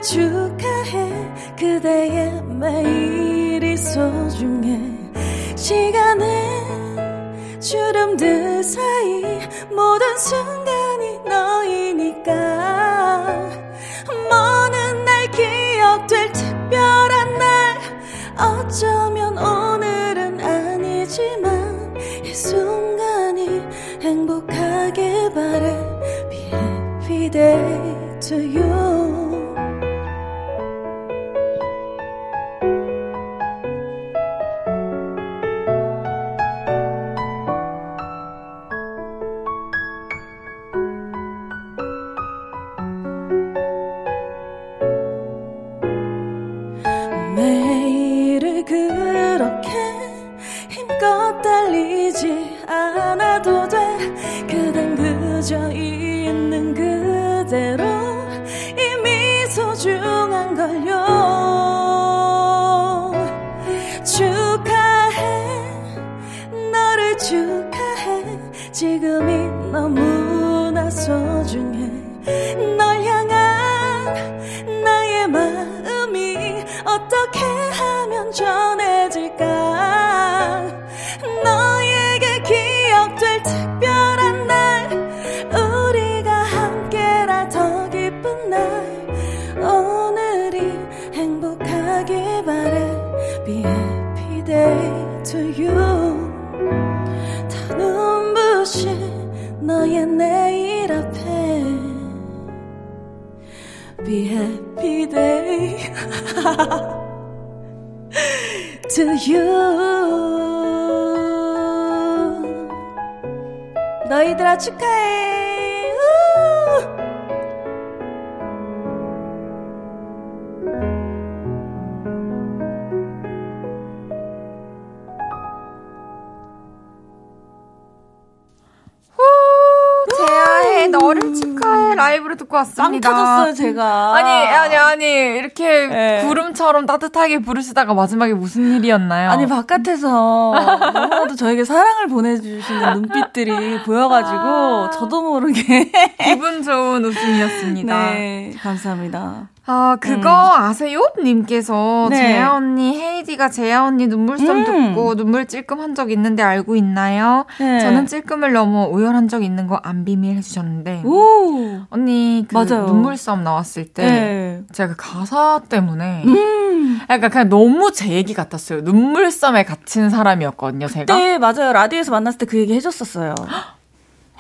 축하해. 그대의 매일이 소중해. 시간은 주름들 사이. 모든 순간이 너이니까. 먼날 기억될 특별한 날. 어쩌면 오늘은 아니지만 이 순간이 행복하게 바래. Be happy day to you 듣고 빵. 터졌어요 제가 아니, 아니, 아니, 이렇게 네. 구름처럼 따뜻하게 부르시다가 마지막에 무슨 일이었나요? 아니 바깥에서 너무나도 저에게 사랑을 보내주시는 눈빛들이 보여가지고 저도 모르게 기분 좋은 웃음이었습니다. 네 감사합니다. 아, 그거 아세요? 님께서 네. 재아 언니, 헤이디가 재아 언니 눈물섬 음. 듣고 눈물 찔끔 한 적 있는데 알고 있나요? 네. 저는 찔끔을 넘어 우열한 적 있는 거 안 비밀 해주셨는데. 오 언니, 그 맞아요. 눈물섬 나왔을 때. 네. 제가 그 가사 때문에. 음. 약간 그냥 너무 제 얘기 같았어요. 눈물섬에 갇힌 사람이었거든요, 제가. 네 맞아요 라디오에서 만났을 때 그 얘기 해줬었어요.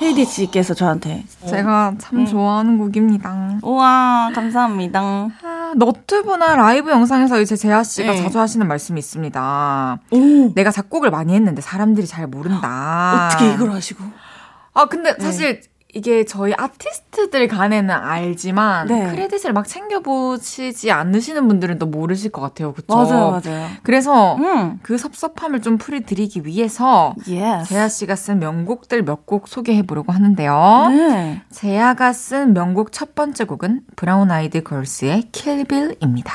헤이디 씨께서 저한테 제가 참 음. 좋아하는 곡입니다. 우와 감사합니다. 아, 너튜브나 라이브 영상에서 이제 재하 씨가 네. 자주 하시는 말씀이 있습니다. 오 내가 작곡을 많이 했는데 사람들이 잘 모른다. 어떻게 이걸 하시고? 아 근데 네. 사실 이게 저희 아티스트들 간에는 알지만 네. 크레딧을 막 챙겨보시지 않으시는 분들은 또 모르실 것 같아요. 그쵸? 맞아요 맞아요. 그래서 음 그 섭섭함을 좀 풀어드리기 위해서 yes. 재하 씨가 쓴 명곡들 몇 곡 소개해 보려고 하는데요. 네. 재하가 쓴 명곡 첫 번째 곡은 브라운 아이드 걸스의 킬빌입니다.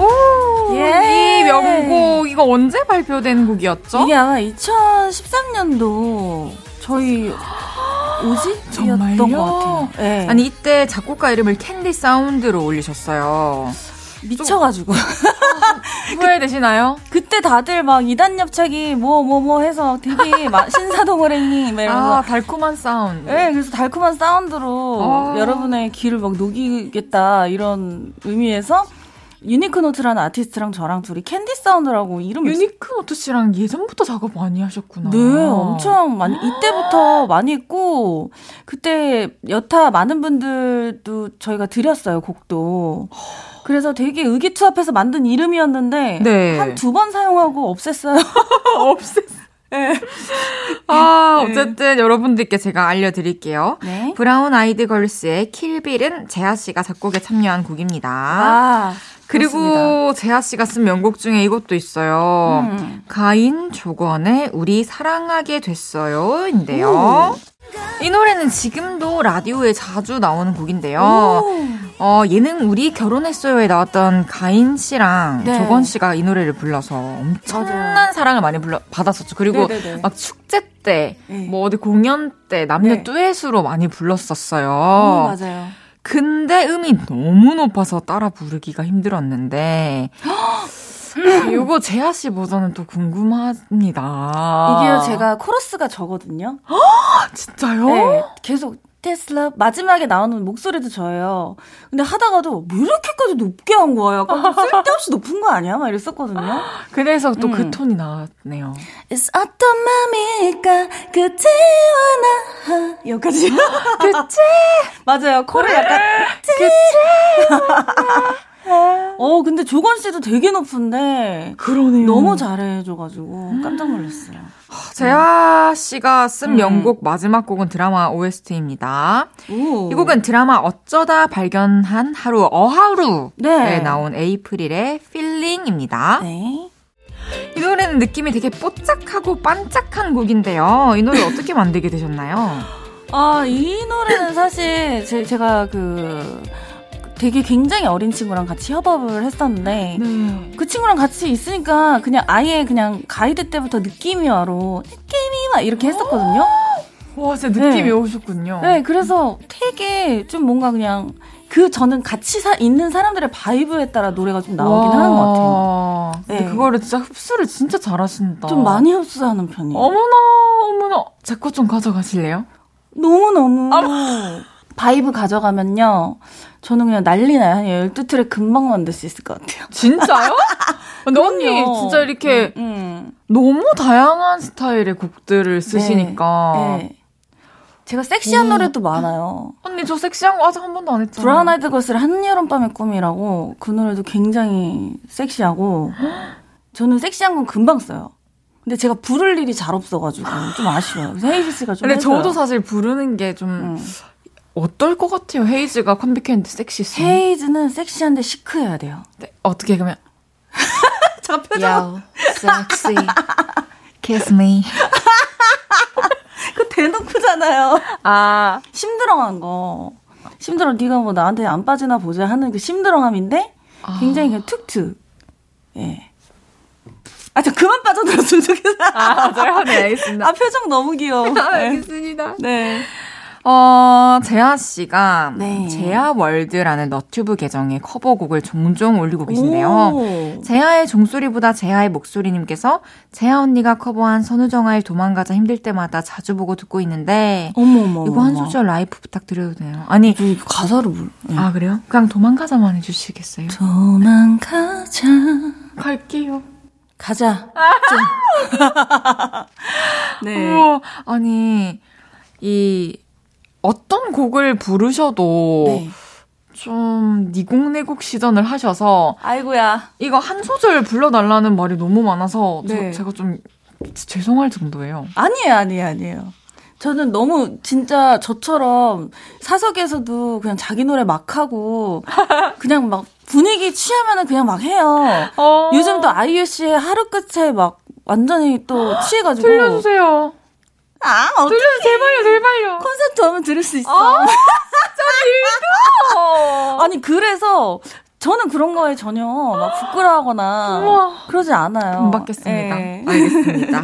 오, 예. 이 명곡 이거 언제 발표된 곡이었죠? 이게 아마 2013년도 저희 오지였던? 것 같아요. 네. 아니 이때 작곡가 이름을 캔디 사운드로 올리셨어요. 미쳐가지고. 후회되시나요? 그때 다들 막 이단옆차기 뭐뭐 뭐 해서 되게 막 신사동호랭이 막 이러면서 아, 달콤한 사운드. 네, 그래서 달콤한 사운드로 아. 여러분의 귀를 막 녹이겠다 이런 의미에서 유니크노트라는 아티스트랑 저랑 둘이 캔디 사운드라고 이름을 유니크노트 씨랑 예전부터 작업 많이 하셨구나. 네, 엄청 많이 이때부터 많이 했고 그때 여타 많은 분들도 저희가 드렸어요 곡도. 그래서 되게 의기투합해서 만든 이름이었는데 네. 한두 번 사용하고 없앴어요. 없앴어. 네. 아, 어쨌든 여러분들께 제가 알려드릴게요. 네. 브라운 아이드 걸스의 킬빌은 재하 씨가 작곡에 참여한 곡입니다. 아, 그리고 재하 씨가 쓴 명곡 중에 이것도 있어요. 음. 가인 조건의 우리 사랑하게 됐어요인데요. 이 노래는 지금도 라디오에 자주 나오는 곡인데요. 어, 예능 우리 결혼했어요에 나왔던 가인 씨랑 네. 조건 씨가 이 노래를 불러서 엄청난 맞아요. 사랑을 많이 불러, 받았었죠. 그리고 네네네. 막 축제 때, 네. 뭐 어디 공연 때 남녀 네. 듀엣으로 많이 불렀었어요. 어, 맞아요. 근데 음이 너무 높아서 따라 부르기가 힘들었는데 이거 재하 씨 버전은 또 궁금합니다. 이게요, 제가 코러스가 저거든요. 진짜요? 네, 계속 테슬라 마지막에 나오는 목소리도 저예요. 근데 하다가도 왜 이렇게까지 높게 한? 약간 좀 쓸데없이 높은 거 아니야? 막 이랬었거든요. 그래서 또그 음. 톤이 나왔네요. It's 어떤 맘일까 그대와 나 여기까지. 그치? 맞아요. 코를 약간 어 근데 조건 씨도 되게 높은데 그러네요. 너무 잘해줘가지고 깜짝 놀랐어요. 재하 씨가 쓴 음. 명곡 마지막 곡은 드라마 OST입니다. 오. 이 곡은 드라마 어쩌다 발견한 하루 어하루에 네. 나온 에이프릴의 필링입니다. 네. 이 노래는 느낌이 되게 뽀짝하고 반짝한 곡인데요. 이 노래 어떻게 만들게 되셨나요? 아, 이 노래는 사실 제, 제가 그 되게 굉장히 어린 친구랑 같이 협업을 했었는데 네. 그 친구랑 같이 있으니까 그냥 아예 그냥 가이드 때부터 느낌이 와로 느낌이 막 이렇게 했었거든요. 와, 진짜 느낌이 네. 오셨군요. 네, 그래서 되게 좀 뭔가 그냥 그 저는 같이 사, 있는 사람들의 바이브에 따라 노래가 좀 나오긴 와. 하는 것 같아요. 근데 네. 그거를 진짜 흡수를 진짜 잘하신다. 좀 많이 흡수하는 편이에요. 어머나, 어머나. 제 거 좀 가져가실래요? 너무너무 vibe 가져가면요. 저는 그냥 난리 나요. 한 12트랙 금방 만들 수 있을 것 같아요. 진짜요? 근데 언니. 진짜 이렇게 음. 너무 다양한 스타일의 곡들을 쓰시니까. 네. 제가 섹시한 오. 노래도 많아요. 언니 저 섹시한 거 아직 한 번도 안 했잖아요. 브라운 아이드 걸스의 한여름밤의 꿈이라고 그 노래도 굉장히 섹시하고 저는 섹시한 건 금방 써요. 근데 제가 부를 일이 잘 없어가지고 좀 아쉬워요. 그래서 헤이지 씨가 좀 근데 해줘요. 저도 사실 부르는 게좀 음. 어떨 것 같아요. 헤이즈가 컴백했는데 섹시했어요. 헤이즈는 섹시한데 시크해야 돼요. 네, 어떻게 그러면 저 표정 sexy, kiss me. 그 대놓고잖아요. 아, 심드렁한 거. 심드렁 네가 뭐 나한테 안 빠지나 보자 하는 그 심드렁함인데 굉장히 그냥 툭툭. 예. 아, 저 그만 빠져들었으면 좋겠어요. 아 맞아요. 네, 알겠습니다. 아, 표정 너무 귀여워. 네. 알겠습니다. 네. 어, 재하 씨가 네. 재하 월드라는 너튜브 계정에 커버곡을 종종 올리고 계신데요. 오. 재하의 종소리보다 재하의 목소리님께서 재하 언니가 커버한 선우정아의 도망가자 힘들 때마다 자주 보고 듣고 있는데 어머, 어머. 이거 한. 소절 라이브 부탁드려도 돼요? 아니, 가사를 몰. 네. 아 그래요? 그냥 도망가자만 해주시겠어요? 도망가자. 갈게요. 가자. 좀. 네. 우와, 아니 이 어떤 곡을 부르셔도 네. 좀 니곡내곡 시전을 하셔서 아이고야. 이거 한 소절 불러달라는 말이 너무 많아서 저- 네. 제가 좀 죄송할 정도예요. 아니에요, 아니에요, 아니에요. 저는 너무 진짜 저처럼 사석에서도 그냥 자기 노래 막 하고 그냥 막 분위기 취하면은 그냥 막 해요. 어. 요즘 또 아이유 씨의 하루 끝에 막 완전히 또 취해가지고 들려주세요. 아 어떻게 들려 제발요 제발요. 콘서트 오면 들을 수 있어. 아, 어. 아니 그래서 저는 그런 거에 전혀 막 부끄러워하거나. 그러지 않아요. 못 받겠습니다. 예. 알겠습니다.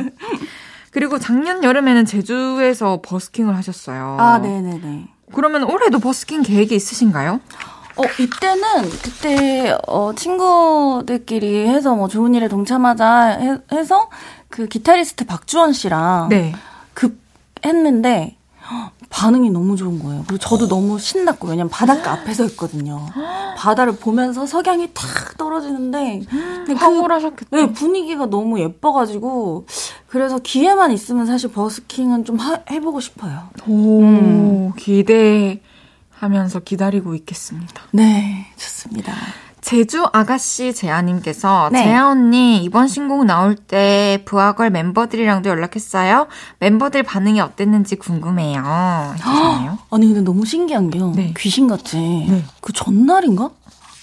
그리고 작년 여름에는 제주에서 버스킹을 하셨어요. 아 네네네. 그러면 올해도 버스킹 계획이 있으신가요? 어, 이때는 그때 어 친구들끼리 해서 뭐 좋은 일에 동참하자 해, 해서 그 기타리스트 박주원 씨랑 네. 급 했는데 반응이 너무 좋은 거예요. 그리고 저도 너무 신났고 왜냐면 바닷가 앞에서 했거든요. 바다를 보면서 석양이 탁 떨어지는데 그- 황홀하셨겠다. 네, 분위기가 너무 예뻐가지고 그래서 기회만 있으면 사실 버스킹은 좀 하- 해보고 싶어요. 오, 음. 기대하면서 기다리고 있겠습니다. 네, 좋습니다. 제주 아가씨 재아님께서 네. 재아 언니 이번 신곡 나올 때 부하걸 멤버들이랑도 연락했어요. 멤버들 반응이 어땠는지 궁금해요. 해주셨네요. 아니 근데 너무 신기한 게요. 네. 귀신 같이 그 전날인가?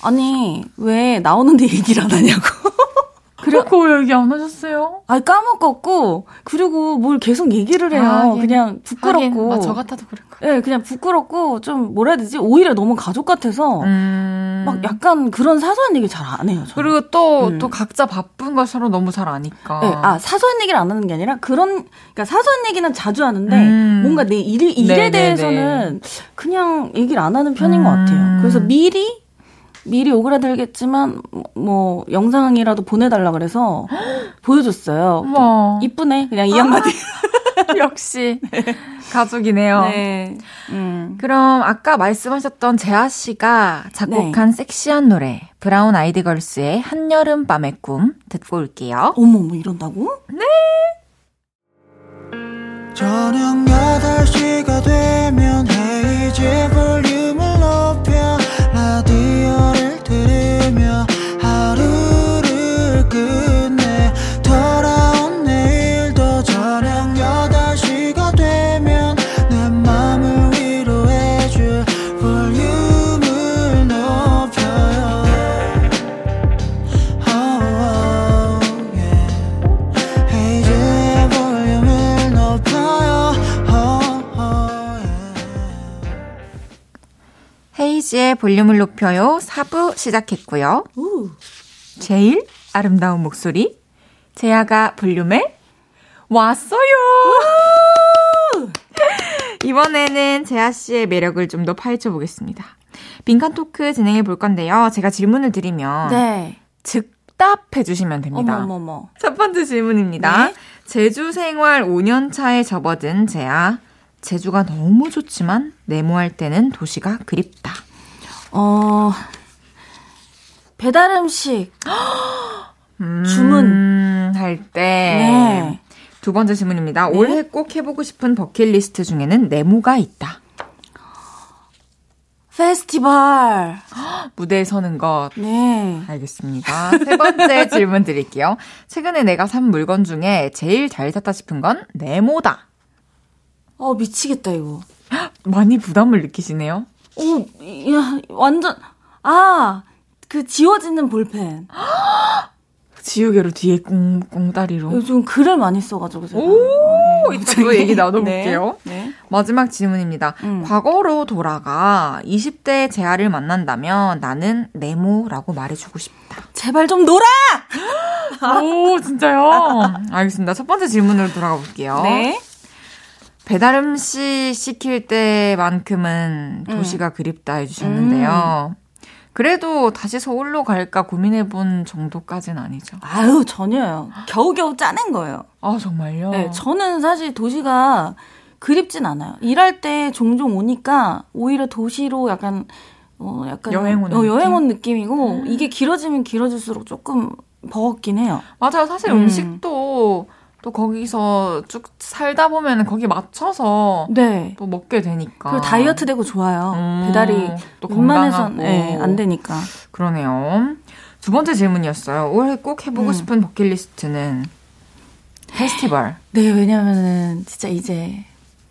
아니 왜 나오는데 얘기를 안 하냐고. 그리고 얘기 안 하셨어요? 아니 까먹었고 그리고 뭘 계속 얘기를 해요. 아, 하긴. 그냥 부끄럽고. 아, 저 같아도 그럴 거. 네, 그냥 부끄럽고 좀 뭐라 해야 되지? 오히려 너무 가족 같아서 음. 막 약간 그런 사소한 얘기 잘 안 해요. 저는. 그리고 또, 음. 또 각자 바쁜 걸 서로 너무 잘 아니까. 네, 아 사소한 얘기를 안 하는 게 아니라 그런 그러니까 사소한 얘기는 자주 하는데 음. 뭔가 내 일, 일에 네네네. 대해서는 그냥 얘기를 안 하는 편인 것 음. 같아요. 그래서 미리 미리 오그라들겠지만 뭐 영상이라도 보내달라 그래서 보여줬어요. 이쁘네 그냥 이 한마디. 역시 가족이네요. 네. 음. 그럼 아까 말씀하셨던 재아 씨가 작곡한 네. 섹시한 노래 브라운 아이드 걸스의 한여름 밤의 꿈 듣고 올게요. 어머 뭐 이런다고? 저녁 8시가 되면 헤이즈 볼륨을 높여 헤이지의 볼륨을 높여요 4부 시작했고요. 우. 제일 아름다운 목소리 재아가 볼륨에 왔어요. 이번에는 재아 씨의 매력을 좀 더 파헤쳐 보겠습니다. 빈칸 토크 진행해 볼 건데요. 제가 질문을 드리면 네. 즉답해 주시면 됩니다. 어머 어머 어머. 첫 번째 질문입니다. 네. 제주 생활 5년 차에 접어든 재아. 제주가 너무 좋지만 네모할 때는 도시가 그립다. 어 배달 음식 주문. 음, 할 때. 네. 두 번째 질문입니다. 네. 올해 꼭 해보고 싶은 버킷리스트 중에는 네모가 있다. 페스티벌. 무대에 서는 것. 네. 알겠습니다. 세 번째 질문 드릴게요. 최근에 내가 산 물건 중에 제일 잘 샀다 싶은 건 네모다. 어 미치겠다 이거. 많이 부담을 느끼시네요. 오, 야 완전 아. 그 지워지는 볼펜. 지우개로 뒤에 꽁, 꽁다리로. 요즘 글을 많이 써가지고 제가. 오, 네, 이따 또 얘기 나눠볼게요. 네. 네. 마지막 질문입니다. 음. 과거로 돌아가 20대 재아를 만난다면 나는 네모라고 말해주고 싶다. 제발 좀 놀아. 오, 진짜요? 알겠습니다. 첫 번째 질문으로 돌아가 볼게요. 네. 배달 음식 시킬 때만큼은 음. 도시가 그립다 해주셨는데요. 그래도 다시 서울로 갈까 고민해본 정도까지는 아니죠. 아유 전혀요. 겨우겨우 짜낸 거예요. 아, 정말요? 네, 저는 사실 도시가 그립진 않아요. 일할 때 종종 오니까 오히려 도시로 약간 어 약간 여행 오는 어, 여행 느낌? 온 느낌이고 이게 길어지면 길어질수록 조금 버겁긴 해요. 맞아요. 사실 음. 음. 식도 또 거기서 쭉 살다 보면 거기 맞춰서 네. 또 먹게 되니까. 그리고 다이어트 되고 좋아요. 음, 배달이 또 건강하고. 네, 안 되니까. 그러네요. 두 번째 질문이었어요. 올해 꼭 해보고 음. 싶은 버킷리스트는 페스티벌. 네, 왜냐면은 진짜 이제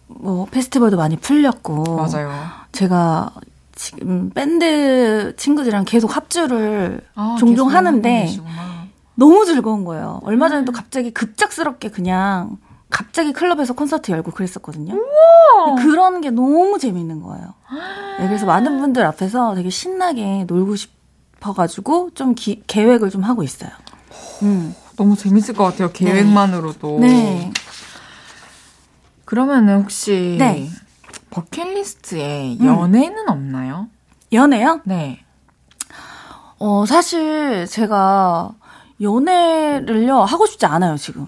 뭐 페스티벌도 많이 풀렸고 맞아요. 제가 지금 밴드 친구들이랑 계속 합주를 아, 종종 계속 하는데 하고 계시구나. 너무 즐거운 거예요. 얼마 전에도 갑자기 급작스럽게 그냥 갑자기 클럽에서 콘서트 열고 그랬었거든요. 그런 게 너무 재밌는 거예요. 네, 그래서 많은 분들 앞에서 되게 신나게 놀고 싶어가지고 좀 기- 계획을 좀 하고 있어요. 음. 너무 재밌을 것 같아요. 계획만으로도. 네. 그러면은 혹시 네. 버킷리스트에 음. 연애는 없나요? 연애요? 네. 어, 사실 제가 연애를요, 하고 싶지 않아요, 지금.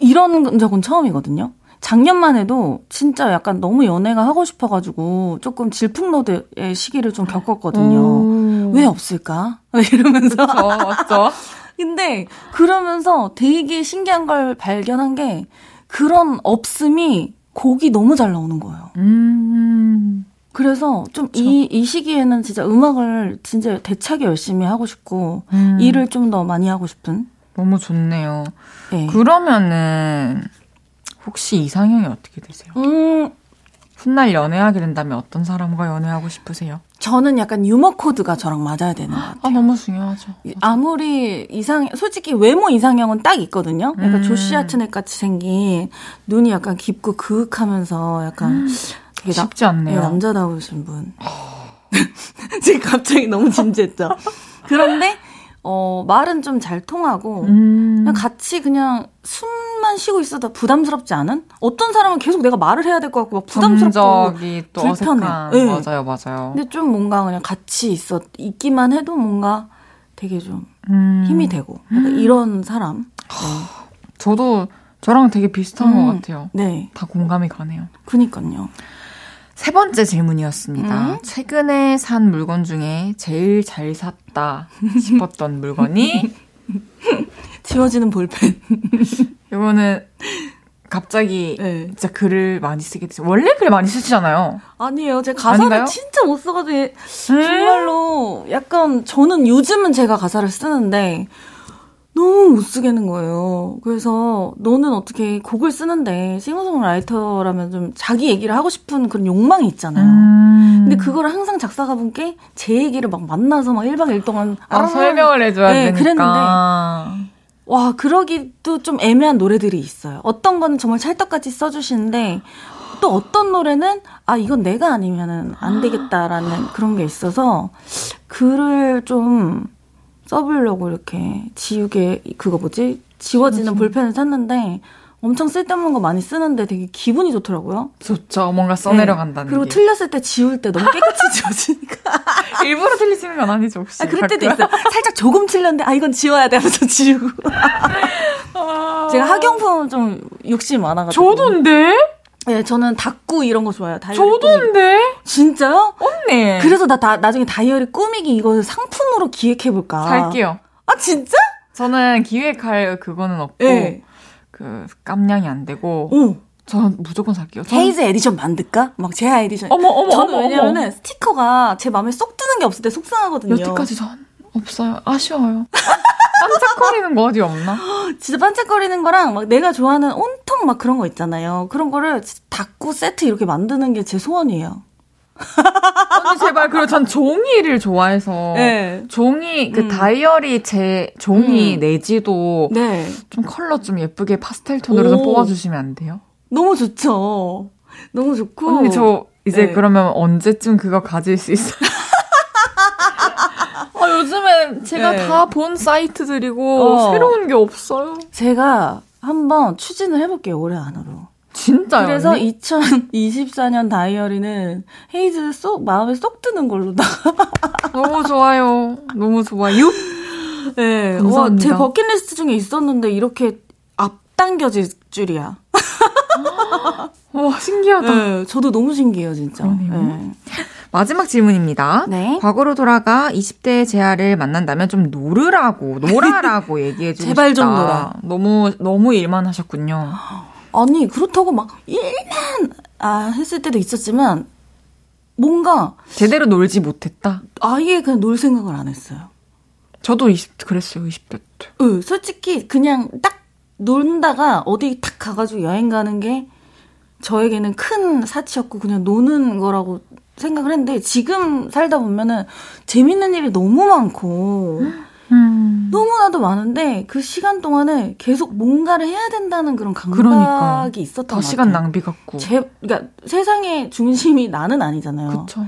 이런 적은 처음이거든요. 작년만 해도 진짜 약간 너무 연애가 하고 싶어가지고 조금 질풍노도의 시기를 좀 겪었거든요. 오. 왜 없을까? 이러면서. 저, 맞죠? 근데 그러면서 되게 신기한 걸 발견한 게 그런 없음이 곡이 너무 잘 나오는 거예요. 음. 그래서 좀 이 이 시기에는 진짜 음악을 진짜 대차게 열심히 하고 싶고 음. 일을 좀 더 많이 하고 싶은. 너무 좋네요. 네. 그러면은 혹시 이상형이 어떻게 되세요? 음, 훗날 연애하게 된다면 어떤 사람과 연애하고 싶으세요? 저는 약간 유머 코드가 저랑 맞아야 되는 것 같아요. 아 너무 중요하죠. 아무리 이상 솔직히 외모 이상형은 딱 있거든요. 약간 음. 조시 아트넷 같이 생긴 눈이 약간 깊고 그윽하면서 약간 되게 나- 쉽지 않네요. 네, 남자다우신 분. 지금 갑자기 너무 진지했죠. 그런데 어 말은 좀 잘 통하고 음. 그냥 같이 그냥 숨만 쉬고 있어도 부담스럽지 않은? 어떤 사람은 계속 내가 말을 해야 될 것 같고 막 부담스럽고 또 불편해. 네. 맞아요, 맞아요. 근데 좀 뭔가 그냥 같이 있어 있기만 해도 뭔가 되게 좀 음. 힘이 되고 약간 이런 사람. 저도 저랑 되게 비슷한 음. 것 같아요. 네, 다 공감이 가네요. 그니까요. 세 번째 질문이었습니다. 음? 최근에 산 물건 중에 제일 잘 샀다 싶었던 물건이 지워지는 볼펜. 이거는 갑자기 네. 진짜 글을 많이 쓰게 되죠. 원래 글 많이 쓰시잖아요. 아니에요. 제가 가사를 아닌가요? 진짜 못 써가지고 정말로 약간 저는 요즘은 제가 가사를 쓰는데 너무 못 쓰겠는 거예요. 그래서 너는 어떻게 곡을 쓰는데 싱어송라이터라면 좀 자기 얘기를 하고 싶은 그런 욕망이 있잖아요. 음. 근데 그거를 항상 작사가분께 제 얘기를 막 만나서 막 1박 2일 동안 아, 설명을 해줘야 네, 되니까. 와, 그러기도 좀 애매한 노래들이 있어요. 어떤 거는 정말 찰떡같이 써주시는데, 또 어떤 노래는, 아, 이건 내가 아니면은 안 되겠다라는 그런 게 있어서, 글을 좀 써보려고 이렇게 지우개, 그거 뭐지? 지워지는 볼펜을 샀는데, 엄청 쓸데없는 거 많이 쓰는데 되게 기분이 좋더라고요. 좋죠. 뭔가 써내려간다는 네. 그리고 게. 틀렸을 때 지울 때 너무 깨끗이 지워지니까. 일부러 틀리시는 건 아니죠, 혹시? 아, 그럴 때도? 있어요. 살짝 조금 틀렸는데, 아, 이건 지워야 돼 하면서 지우고. 제가 학용품 좀 욕심이 많아가지고. 저도인데? 네, 저는 닭구 이런 거 좋아해요. 다이어리. 저도인데? 진짜요? 언니. 그래서 나, 다, 나중에 다이어리 꾸미기 이거 상품으로 기획해볼까. 살게요. 아, 진짜? 저는 기획할 그거는 없고, 네. 그, 깜냥이 안 되고, 오. 저는 무조건 살게요. 저는- 헤이즈 에디션 만들까? 막 제아 에디션. 어머, 어머, 저는 어머, 왜냐면은 어머. 스티커가 제 마음에 쏙 드는 게 없을 때 속상하거든요. 여태까지 전 없어요. 아쉬워요. 반짝거리는 거 어디 없나? 진짜 반짝거리는 거랑 막 내가 좋아하는 온통 막 그런 거 있잖아요. 그런 거를 닭구 세트 이렇게 만드는 게 제 소원이에요. 언니 제발 그리고 전 종이를 좋아해서 네. 종이 그 음. 다이어리 제 종이 음. 내지도 네. 좀 컬러 좀 예쁘게 파스텔 톤으로 좀 오. 뽑아주시면 안 돼요? 너무 좋죠. 너무 좋고. 언니 저 이제 네. 그러면 언제쯤 그거 가질 수 있어요? 아, 요즘에 제가 네. 다본 사이트들이고 어. 새로운 게 없어요. 제가 한번 추진을 해볼게요, 올해 안으로. 진짜요? 그래서 언니? 2024년 다이어리는 헤이즈 쏙, 마음에 쏙 드는 걸로 다. 너무 좋아요. 너무 좋아요. 네. 와, 제 버킷리스트 중에 있었는데 이렇게 앞당겨질 줄이야. 와 신기하다. 네, 저도 너무 신기해요, 진짜. 네. 마지막 질문입니다. 네. 과거로 돌아가 20대 재하를 만난다면 좀 놀으라고, 놀아라고 얘기해 주고 제발 싶다. 좀 놀아. 너무, 너무 일만 하셨군요. 아니, 그렇다고 막 일만, 아, 했을 때도 있었지만, 뭔가 제대로 놀지 못했다. 아예 그냥 놀 생각을 안 했어요. 저도 20, 그랬어요, 20대 때. 응, 솔직히 그냥 딱 놀다가 어디 탁 가가지고 여행 가는 게 저에게는 큰 사치였고 그냥 노는 거라고 생각을 했는데 지금 살다 보면은 재밌는 일이 너무 많고 음. 너무나도 많은데 그 시간 동안에 계속 뭔가를 해야 된다는 그런 강박이 그러니까. 있었던 더것 시간. 낭비 같고. 제, 그러니까 세상의 중심이 나는 아니잖아요. 그쵸.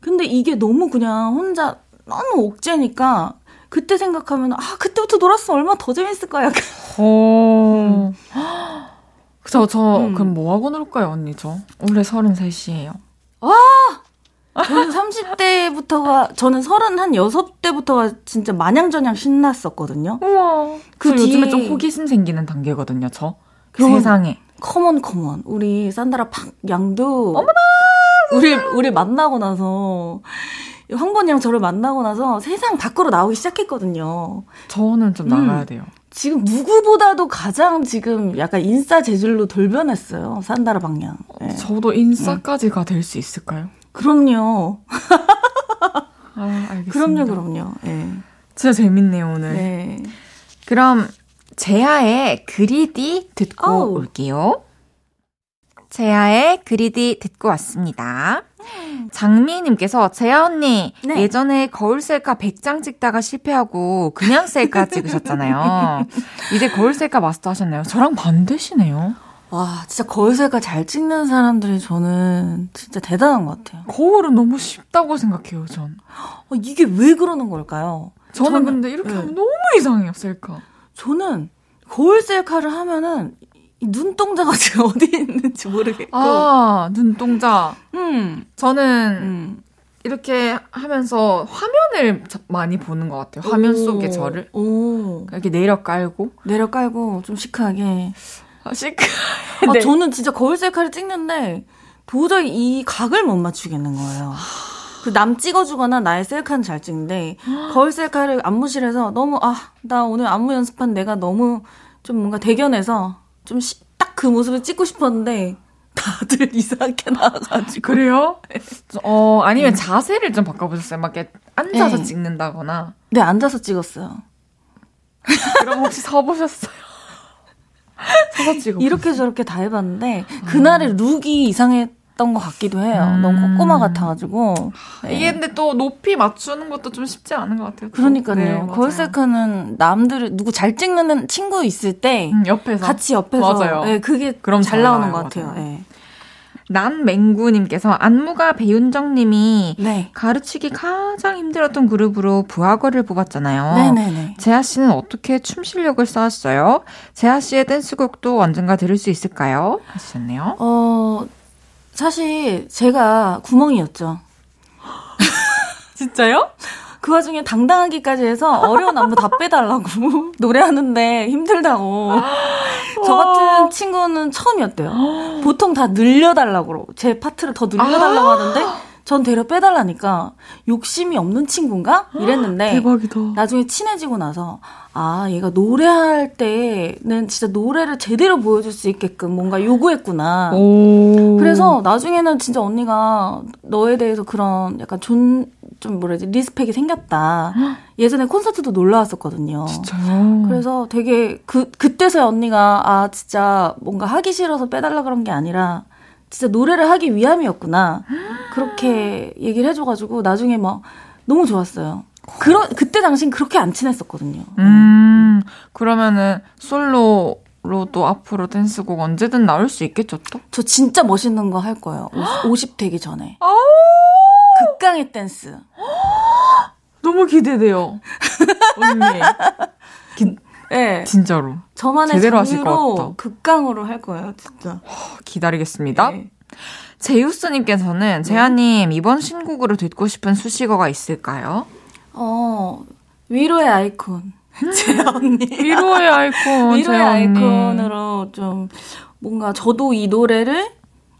근데 이게 너무 그냥 혼자 너무 옥죄니까 그때 생각하면 아 그때부터 놀았어 얼마나 더 재밌을 거야. 약간 오. 저, 저, 음. 그럼 뭐 하고 놀까요, 언니, 저? 올해 33이에요. 저는 30대부터가, 저는 36대부터가 진짜 마냥저냥 신났었거든요. 우와. 그 요즘에 좀 호기심 생기는 단계거든요, 저. 세상에. Come on, come on. 우리 산다라 박 양도. 어머나! 우리, 우리 만나고 나서, 황번이랑 저를 만나고 나서 세상 밖으로 나오기 시작했거든요. 저는 좀 나가야 음. 돼요. 지금 누구보다도 가장 지금 약간 인싸 재질로 돌변했어요. 산다라 방향. 네. 저도 인싸까지가 될 수 있을까요? 그럼요. 아, 알겠습니다. 그럼요, 그럼요. 네. 진짜 재밌네요, 오늘. 네. 그럼 제아의 그리디 듣고 오 올게요. 제아의 그리디 듣고 왔습니다. 장미님께서 재아 언니 네. 예전에 거울 셀카 100장 찍다가 실패하고 그냥 셀카 찍으셨잖아요. 이제 거울 셀카 마스터 하셨나요? 저랑 반대시네요. 와, 진짜 거울 셀카 잘 찍는 사람들이 저는 진짜 대단한 것 같아요. 거울은 너무 쉽다고 생각해요, 전. 어, 이게 왜 그러는 걸까요? 저는, 저는 근데 이렇게 네. 하면 너무 이상해요, 셀카. 저는 거울 셀카를 하면은 눈동자가 지금 어디 있는지 모르겠고. 아, 눈동자. 음. 저는 음. 이렇게 하면서 화면을 많이 보는 것 같아요. 화면 오. 속에 저를. 오. 이렇게 내려 깔고. 내려 깔고, 좀 시크하게. 아, 시크. 아, 네. 저는 진짜 거울 셀카를 찍는데, 도저히 이 각을 못 맞추겠는 거예요. 그남 찍어주거나 나의 셀카는 잘 찍는데, 거울 셀카를 안무실에서 너무, 아, 나 오늘 안무 연습한 내가 너무 좀 뭔가 대견해서, 좀 딱 그 모습을 찍고 싶었는데 다들 이상하게 나와가지고 그래요? 어 아니면 네. 자세를 좀 바꿔보셨어요? 막 이렇게 앉아서 네. 찍는다거나. 네 앉아서 찍었어요. 그럼 혹시 서보셨어요? 서서 찍어. 이렇게 저렇게 다 해봤는데 그날의 룩이 이상해. 했던 것 같기도 해요. 음. 너무 꼬꼬마 같아가지고. 네. 이게 근데 또 높이 맞추는 것도 좀 쉽지 않은 것 같아요. 그러니까요. 네, 거울셀카는 남들 누구 잘 찍는 친구 있을 때 음, 옆에서 같이 옆에서 맞아요. 네, 그게 그럼 잘 나오는 것 같아요. 네. 난맹구님께서 안무가 배윤정님이 네. 가르치기 가장 힘들었던 그룹으로 부하거를 뽑았잖아요. 네네네. 재하 씨는 어떻게 춤 실력을 쌓았어요? 재하 씨의 댄스곡도 언젠가 들을 수 있을까요? 하셨네요. 어 사실 제가 구멍이었죠. 진짜요? 그 와중에 당당하기까지 해서 어려운 안무 다 빼달라고 노래하는데 힘들다고. 저 같은 친구는 처음이었대요. 보통 다 늘려달라고 제 파트를 더 늘려달라고 아. 하는데 전 데려 빼달라니까 욕심이 없는 친구인가 이랬는데 대박이다. 나중에 친해지고 나서 아 얘가 노래할 때는 진짜 노래를 제대로 보여줄 수 있게끔 뭔가 요구했구나. 그래서 나중에는 진짜 언니가 너에 대해서 그런 약간 존 좀 뭐라지 respect이 생겼다. 예전에 콘서트도 놀러 왔었거든요. 진짜요? 그래서 되게 그 그때서야 언니가 아 진짜 뭔가 하기 싫어서 빼달라 그런 게 아니라 진짜 노래를 하기 위함이었구나. 그렇게 얘기를 해줘가지고 나중에 막 너무 좋았어요. 그런 그때 당시 그렇게 안 친했었거든요. 음, 그러면은 솔로로 도 앞으로 댄스곡 언제든 나올 수 있겠죠 또? 저 진짜 멋있는 거 할 거예요. 50, 되기 전에. 극강의 댄스. 너무 기대돼요. 언니. 기, 네. 진짜로. 저만의 제대로 하실 것 같다. 극강으로 할 거예요, 진짜. 기다리겠습니다. 네. 제우스님께서는 네. 재하님 이번 신곡으로 듣고 싶은 수식어가 있을까요? 어 위로의 아이콘 제 언니 위로의 아이콘 위로의 아이콘으로 좀 뭔가 저도 이 노래를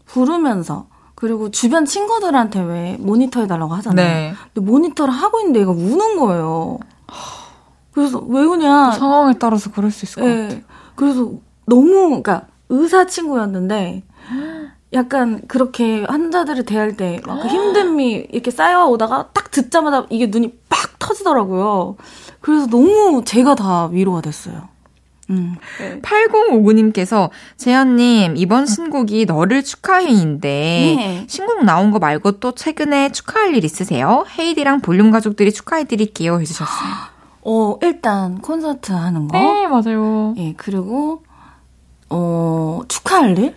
부르면서 그리고 주변 친구들한테 왜 모니터 해달라고 하잖아요. 네. 근데 모니터를 하고 있는데 얘가 우는 거예요. 그래서 왜 우냐? 상황에 따라서 그럴 수 있을 것 네. 같아. 그래서 너무 그러니까 의사 친구였는데 약간 그렇게 환자들을 대할 때막 힘듦이 이렇게 쌓여오다가 딱 듣자마자 이게 눈이 팍 터지더라고요. 그래서 너무 제가 다 위로가 됐어요. 음. 8059님께서 재현님 이번 신곡이 너를 축하해인데 네. 신곡 나온 거 말고 또 최근에 축하할 일 있으세요? 헤이디랑 볼륨 가족들이 축하해드릴게요 해주셨어요. 어, 일단 콘서트 하는 거. 네, 맞아요. 예, 그리고 어, 축하할 일?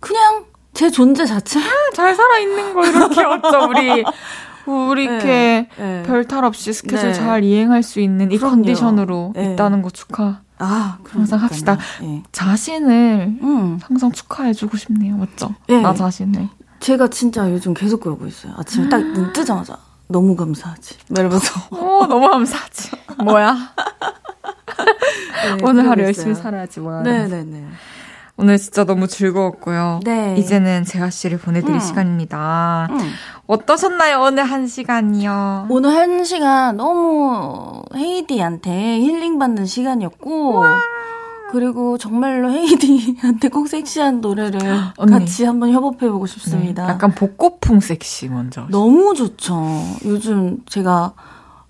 그냥 제 존재 자체? 잘 살아 있는 거 이렇게 어쩌 우리 우리 이렇게 네, 네. 별탈 없이 스케줄 네. 잘 이행할 수 있는 이 그럼요. 컨디션으로 네. 있다는 거 축하. 아, 항상 합시다. 네. 자신을 음. 항상 축하해주고 싶네요. 맞죠? 네. 나 자신을. 제가 진짜 요즘 계속 그러고 있어요. 아침에 딱 눈 뜨자마자 너무 감사하지. 이러면서. 오, 너무 감사하지. 뭐야? 네, 오늘 하루 열심히 살아야지, 뭐야. 네네네. 오늘 진짜 너무 즐거웠고요. 네. 이제는 재하 씨를 보내드릴 음. 시간입니다. 음. 어떠셨나요, 오늘 한 시간이요? 오늘 한 시간 너무 헤이디한테 힐링받는 시간이었고, 그리고 정말로 헤이디한테 꼭 섹시한 노래를 언니. 같이 한번 협업해보고 싶습니다. 네, 약간 복고풍 섹시 먼저. 너무 좋죠. 요즘 제가,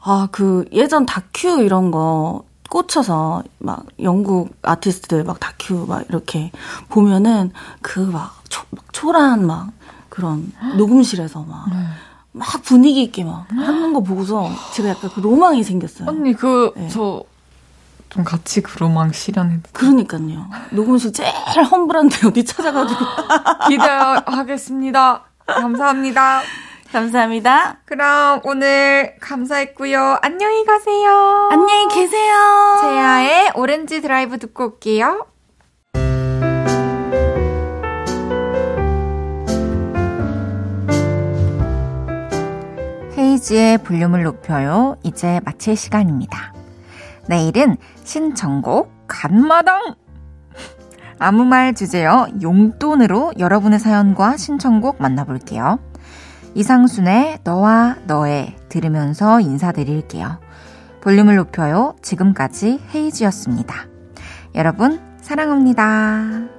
아, 그 예전 다큐 이런 거 꽂혀서 막 영국 아티스트들 막 다큐 막 이렇게 보면은 그막 초라한 막 그런 녹음실에서 막, 막 분위기 있게 막 하는 거 보고서 제가 약간 그 로망이 생겼어요. 언니, 그, 네. 저, 좀 같이 그 로망 실현해. 그러니까요. 녹음실 제일 험불한데 어디 찾아가지고. 기대하겠습니다. 감사합니다. 감사합니다. 그럼 오늘 감사했고요. 안녕히 가세요. 안녕히 계세요. 제아의 오렌지 드라이브 듣고 올게요. 헤이지의 볼륨을 높여요. 이제 마칠 시간입니다. 내일은 신청곡 간마당! 아무 말 주제요. 용돈으로 여러분의 사연과 신청곡 만나볼게요. 이상순의 너와 너의 들으면서 인사드릴게요. 볼륨을 높여요. 지금까지 헤이지였습니다. 여러분, 사랑합니다.